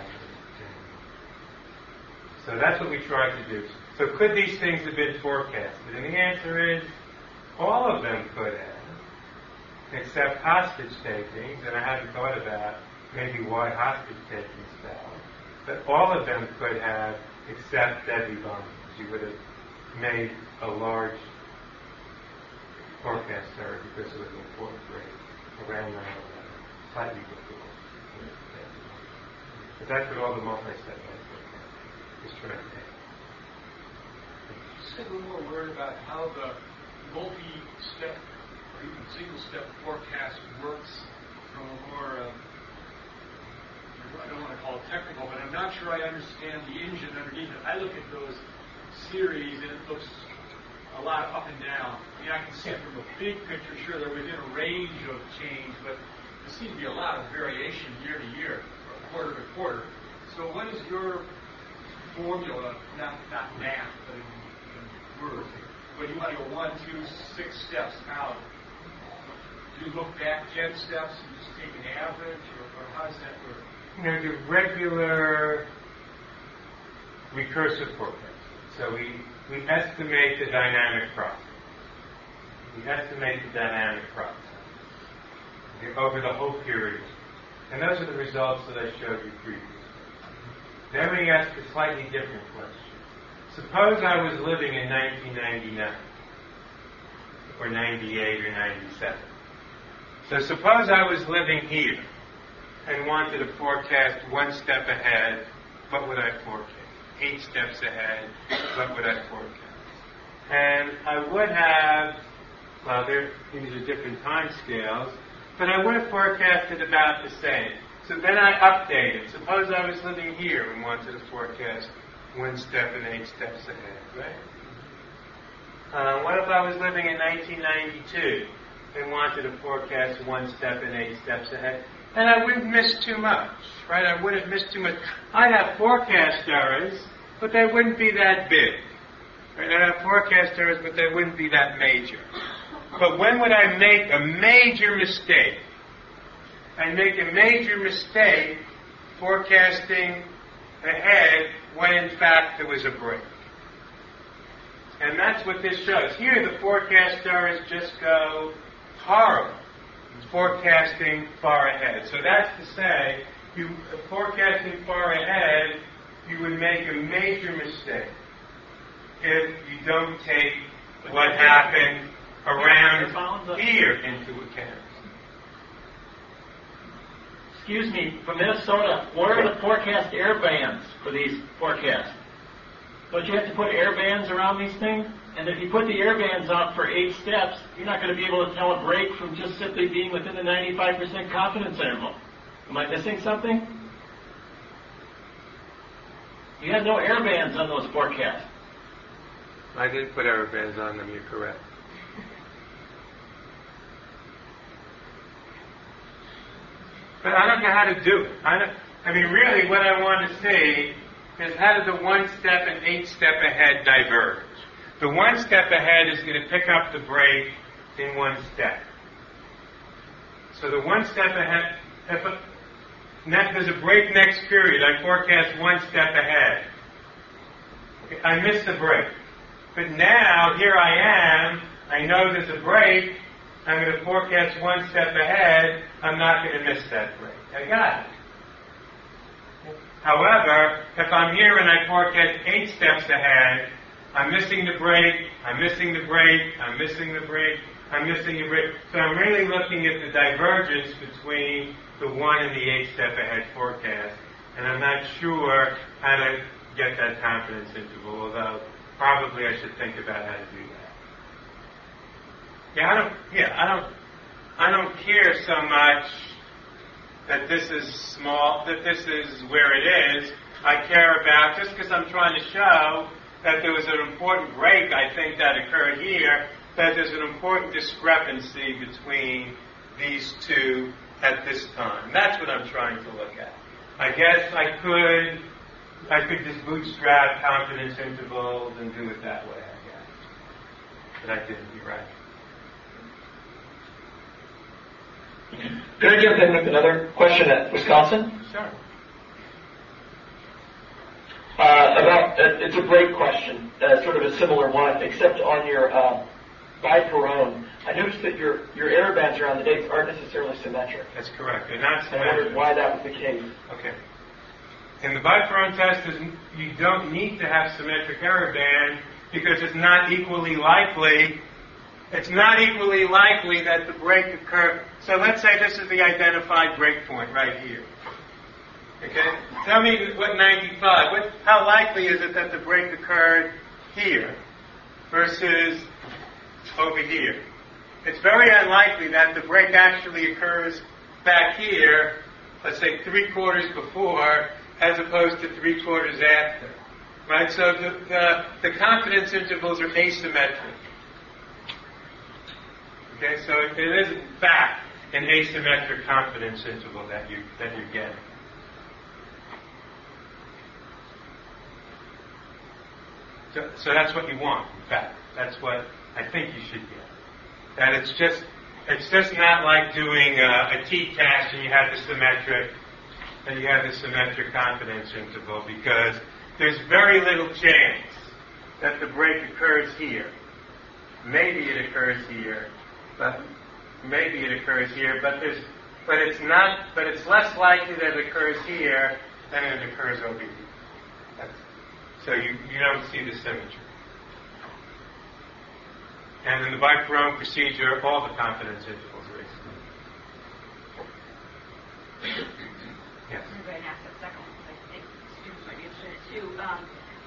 So that's what we tried to do. So could these things have been forecasted? And the answer is all of them could have, except hostage takings, and I hadn't thought about maybe why hostage takings. But all of them could have, except deadly bombings. You would have made a large forecast error because it was an important break around 9 11, slightly before. But that's what all the multi-step is trying to take. Just a little more word about how the multi-step or even single-step forecast works from a more, uh, I don't want to call it technical, but I'm not sure I understand the engine underneath it. I look at those series and it looks a lot up and down. I mean, I can see from a big picture, sure, they're within a range of change, but there seems to be a lot of variation year to year, or quarter to quarter. So what is your formula, not, not math, but in, in words, when you want to go one, two, six steps out, do you look back 10 steps and just take an average, or, or how does that work? You know, the regular recursive forecast. So we, we estimate the dynamic process. We estimate the dynamic process over the whole period. And those are the results that I showed you previously. Then we ask a slightly different question. Suppose I was living in 1999, or 98, or 97. So suppose I was living here and wanted to forecast one step ahead, what would I forecast? Eight steps ahead, what would I forecast? And I would have, well, there, these are different time scales, but I would have forecasted about the same. So then I updated. Suppose I was living here and wanted to forecast one step and eight steps ahead, right? Uh, what if I was living in 1992 and wanted to forecast one step and eight steps ahead? And I wouldn't miss too much, right? I wouldn't miss too much. I'd have forecast errors, but they wouldn't be that big. Right? I'd have forecast errors, but they wouldn't be that major. But when would I make a major mistake? I'd make a major mistake forecasting ahead when in fact there was a break. And that's what this shows. Here the forecast errors just go horrible. It's forecasting far ahead. So that's to say, you forecasting far ahead, you would make a major mistake if you don't take what happened around here into account. Excuse me, from Minnesota, what are the forecast error bands for these forecasts? Don't you have to put error bands around these things? And if you put the error bands up for eight steps, you're not going to be able to tell a break from just simply being within the 95% confidence interval. Am I missing something? You had no error bands on those forecasts. I did put air bands on them, you're correct. But I don't know how to do it. I, don't, I mean, really, what I want to say is how does the one step and eight step ahead diverge? The one step ahead is going to pick up the break in one step. So the one step ahead, there's a break next period, I forecast one step ahead. I miss the break. But now, here I am, I know there's a break. I'm going to forecast one step ahead, I'm not going to miss that break. I got it. However, if I'm here and I forecast eight steps ahead, I'm missing the break, I'm missing the break, I'm missing the break, I'm missing the break. So I'm really looking at the divergence between the one and the eight step ahead forecast, and I'm not sure how to get that confidence interval, although probably I should think about how to do that. Yeah, I don't. Yeah, I don't. I don't care so much that this is small, that this is where it is. I care about just because I'm trying to show that there was an important break. I think that occurred here. That there's an important discrepancy between these two at this time. That's what I'm trying to look at. I guess I could. I could just bootstrap confidence intervals and do it that way, I guess. But I didn't, you're right. Could I jump in with another question at Wisconsin? Sure. Uh, about uh, it's a great question, uh, sort of a similar one, except on your uh, Bai-Perron. I noticed that your your air bands around the dates aren't necessarily symmetric. That's correct. They're not And I wondered why that was the case. Okay. In the Bai-Perron test, is- you don't need to have symmetric error band because it's not equally likely. It's not equally likely that the break occurred. So let's say this is the identified break point right here. Okay. Tell me what 95. What? How likely is it that the break occurred here versus over here? It's very unlikely that the break actually occurs back here. Let's say three quarters before, as opposed to three quarters after. Right? So the, the, the confidence intervals are asymmetric. Okay, so it is in fact an asymmetric confidence interval that you that you're getting. So, so that's what you want. In fact, that's what I think you should get. That it's just it's just not like doing uh, a, a t-test and you have the symmetric and you have the symmetric confidence interval because there's very little chance that the break occurs here. Maybe it occurs here, but maybe it occurs here, but there's but it's not but it's less likely that it occurs here than it occurs over here. So you, you don't see the symmetry. And in the Bai-Perron procedure, all the confidence intervals are asymmetric. Yes. I'm going to ask that second I think students might be interested too. Um,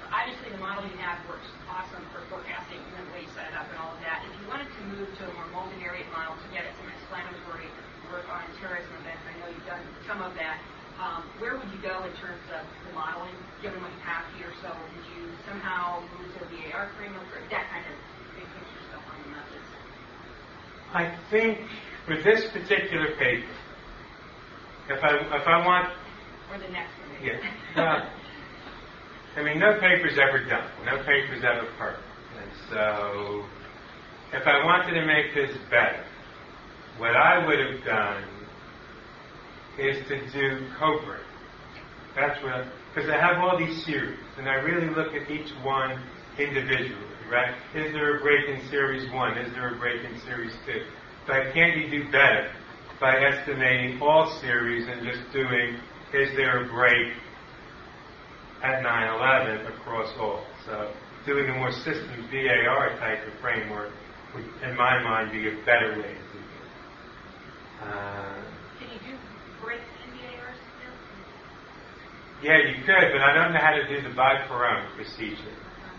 obviously, the model you have works awesome for forecasting and the way you set it up and all of that. If you wanted to move to a more multivariate model to get at some explanatory work on terrorism events, I know you've done some of that. Um, where would you go in terms of the modeling, given what you have here? So would you somehow move to a VAR framework or that kind of big picture stuff on the methods? I think for this particular paper, if I if I want, Or the next one? yeah, well, I mean, no paper's ever done, no paper's ever perfect, and so if I wanted to make this better, what I would have done is to do covert. That's what, because I have all these series, and I really look at each one individually, right? Is there a break in series one? Is there a break in series two? But can't you do better by estimating all series and just doing, is there a break at 9-11 across all? So doing a more system VAR type of framework would, in my mind, be a better way to do it. Uh, Can you do break in VARs still? Yeah, you could, but I don't know how to do the Bai-Perron procedure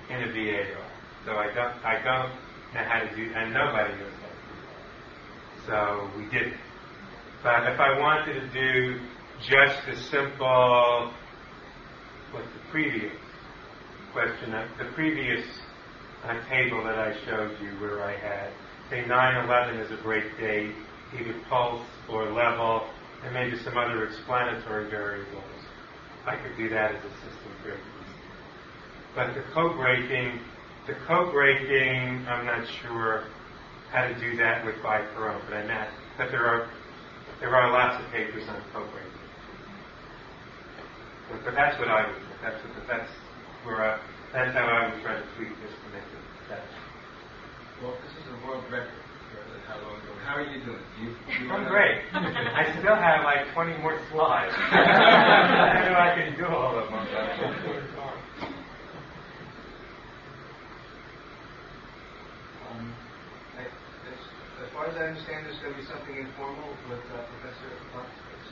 in a VAR. So I don't, I know how to do, and nobody knows how to do that. So we didn't. But if I wanted to do just a simple, what's the previous? question. The previous uh, table that I showed you where I had, say 9-11 is a great date, either pulse or level, and maybe some other explanatory variables. I could do that as a system theory. But the co-breaking, the co-breaking, I'm not sure how to do that with Bai-Perron, but I met, but there are there are lots of papers on co-breaking. But, but that's what I would. That's what, that's where I, that's how I would try to tweak this to make it better. Well, this is a world record how long ago. How are you doing? You, you I'm great. I still have like 20 more slides. I don't know I can do all of them. Um, I, as, as far as I understand, there's going to be something informal with uh, Professor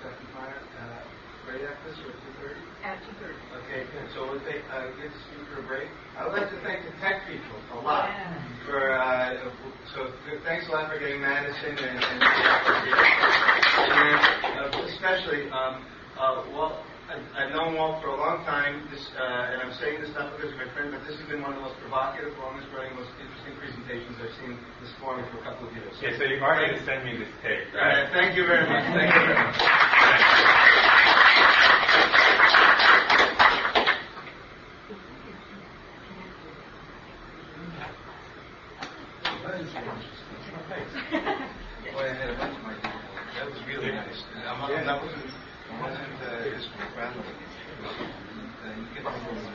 Stefan Meyer uh, right after this, or 2.30? At 2.30. Okay, good. So we'll take, uh, give the speaker a break. I would like to thank the tech people a lot Yeah. for, uh, so good, thanks a lot for getting Madison and, and, and uh, especially, um, uh, well, I've known Walt for a long time, this, uh, and I'm saying this not because of my friend, but this has been one of the most provocative, longest running, most interesting presentations I've seen this morning for a couple of years. Yeah, so you are going to send me this tape, Uh, right? thank you very much. Thank you very much. Boy, I had a bunch of my That was really nice. I'm, I'm, that wasn't, it wasn't uh, history friendly. Uh, you get the whole-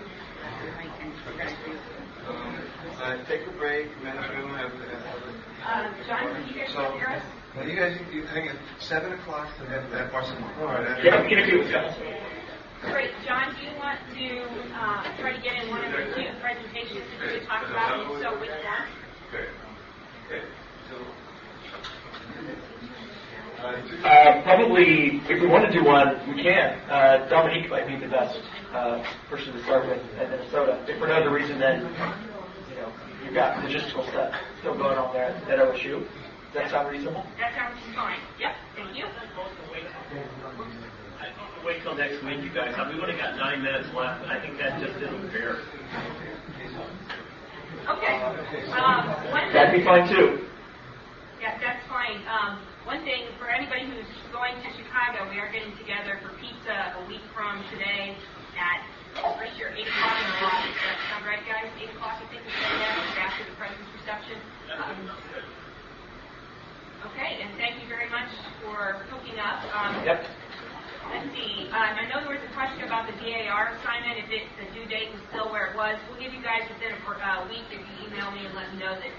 um, uh, take a break, management will have, have Um, John, can you guys So- hear us? Well, you guys, you, I think at seven o'clock at, at Barcelona. Yeah, can you do it? Great. John, do you want to uh, try to get in one of the two presentations that you talked about? And if so, which one? Good. Good. So, Uh, probably, if we want to do one, we can. Uh, Dominique might be the best uh, person to start with at Minnesota. If for no other reason than, you know, you've got logistical stuff still going on there at OSU. Does that sound reasonable? That sounds fine. Yep. Thank you. I don't wait till next week, you guys. We've only got nine minutes left, and I think that just isn't fair. Okay. Um, That'd be fine too. Yeah, that's fine. Um, one thing for anybody who's going to Chicago, we are getting together for pizza a week from today at pretty sure eight o'clock in the lobby. Does that sound right, guys? Eight o'clock, I think, we is that after the president's reception. Um, okay, and thank you very much for hooking up. Um, Yep. Let's see. Um, I know there was a question about the DAR assignment. If it, the due date was still where it was, we'll give you guys within a uh, week if you email me and let me know that,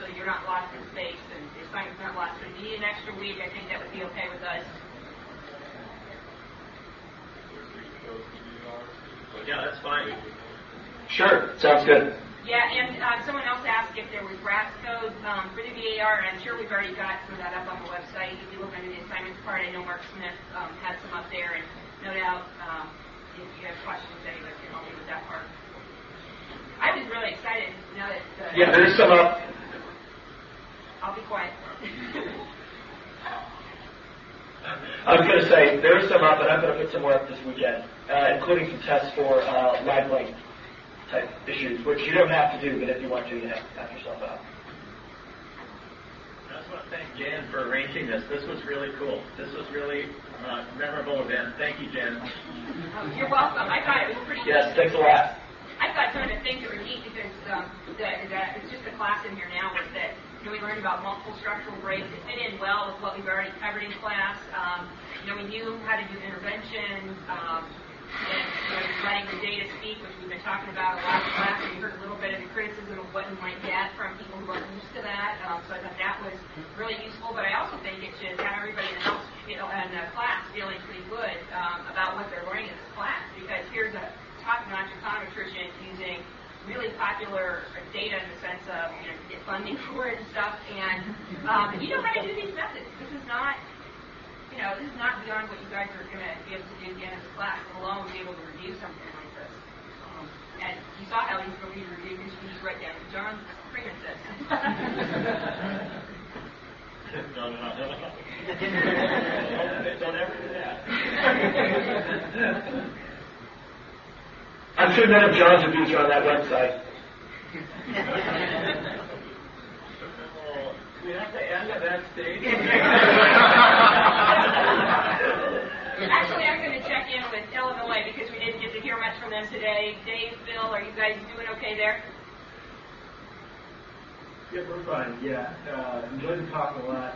so you're not lost in space and the assignment's not lost. But if you need an extra week, I think that would be okay with us. Yeah, that's fine. Sure, sounds good. Yeah, and uh, someone else asked if there was RATS code um, for the VAR, and I'm sure we've already got some of that up on the website. If you look under the assignments part, I know Mark Smith um, has some up there, and no doubt um, if you have questions, anybody can help you with that part. I was really excited now that. Uh, Yeah, there's some up. I'll be quiet. I was going to say, there's some up, and I'm going to put some more up this weekend, uh, including some tests for uh, live link type issues, which you don't have to do, but if you want to, you have to knock yourself out. I just want to thank Jan for arranging this. This was really cool. This was really uh, memorable event. Thank you, Jan. Um, you're welcome. I thought it was pretty. Yes, thanks a lot. I thought some of the things that were neat because um, the, the, it's just a class in here now was that you know, we learned about multiple structural breaks. It fit in well with what we've already covered in class. Um, you know, we knew how to do interventions um, and you know, letting the data speak, which we've been talking about a lot in class. We heard a little bit of the criticism of what you might get from people who aren't used to that. Um, so I thought that was really useful. But I also think it should have everybody in the house in the class feeling pretty good um, about what they're learning in this class because here's a top-notch econometrician using really popular data in the sense of you know funding for it and stuff. And um, you know how to do these methods. This is not, you know, this is not beyond what you guys are going to be able to do at the end of the class, alone be able to review something like this. Um, and you saw how easy for me to review because you can just write down what John freaking I'm sure none of John's abuse are on that website. the end of that. Actually, I'm going to check in with Illinois because we didn't get to hear much from them today. Dave, Bill, are you guys doing okay there? Yeah, we're fine. Yeah, uh, a lot.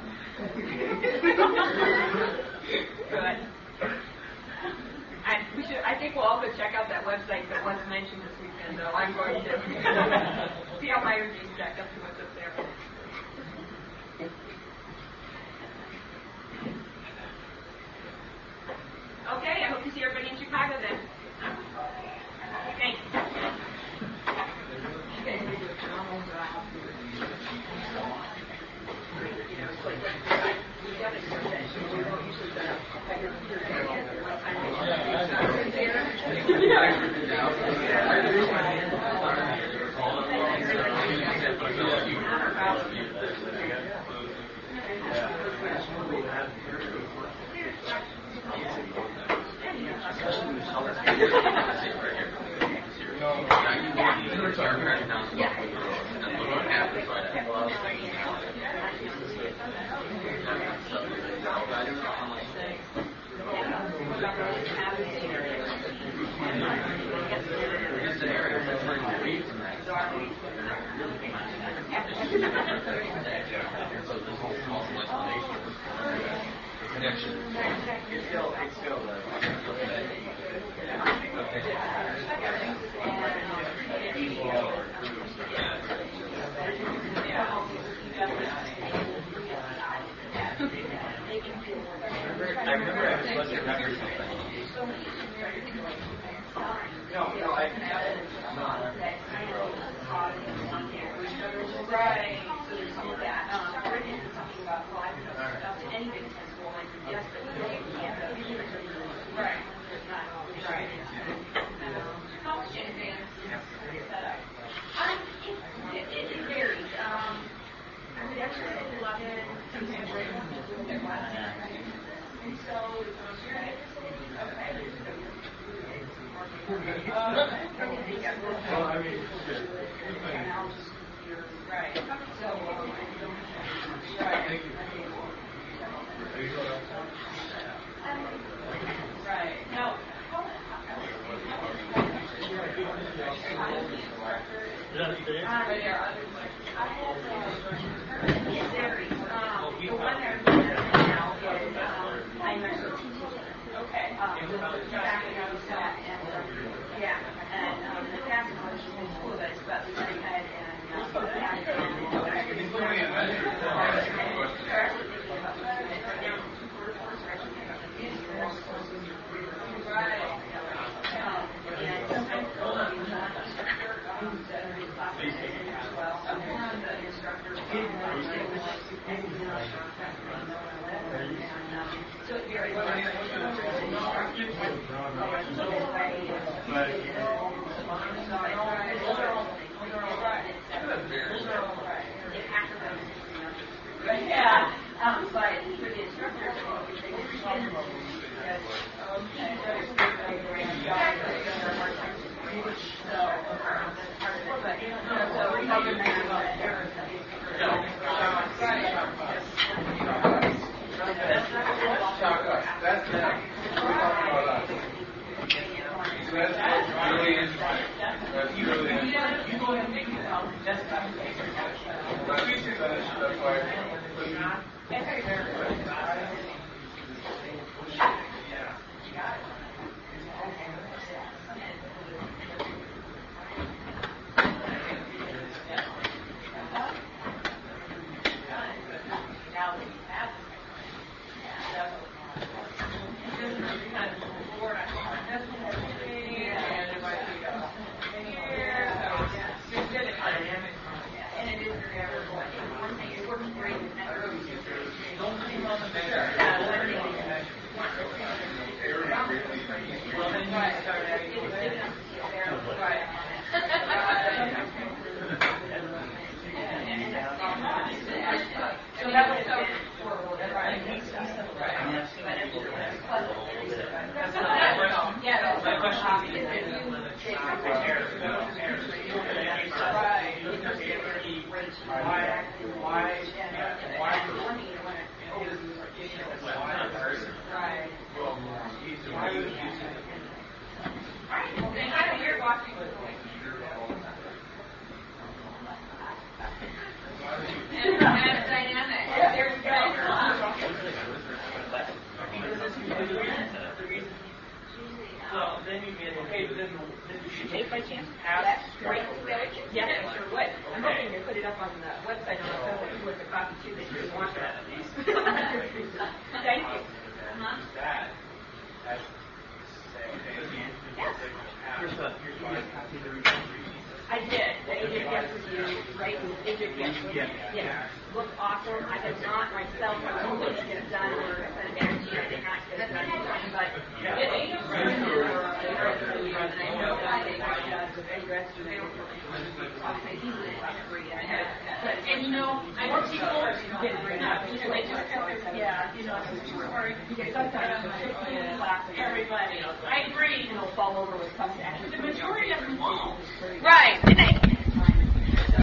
Good. We should, I think we'll also check out that website that was mentioned this weekend, though. I'm going to see how my reviews stack up to it. Okay, I hope to see everybody in Chicago then. Thanks.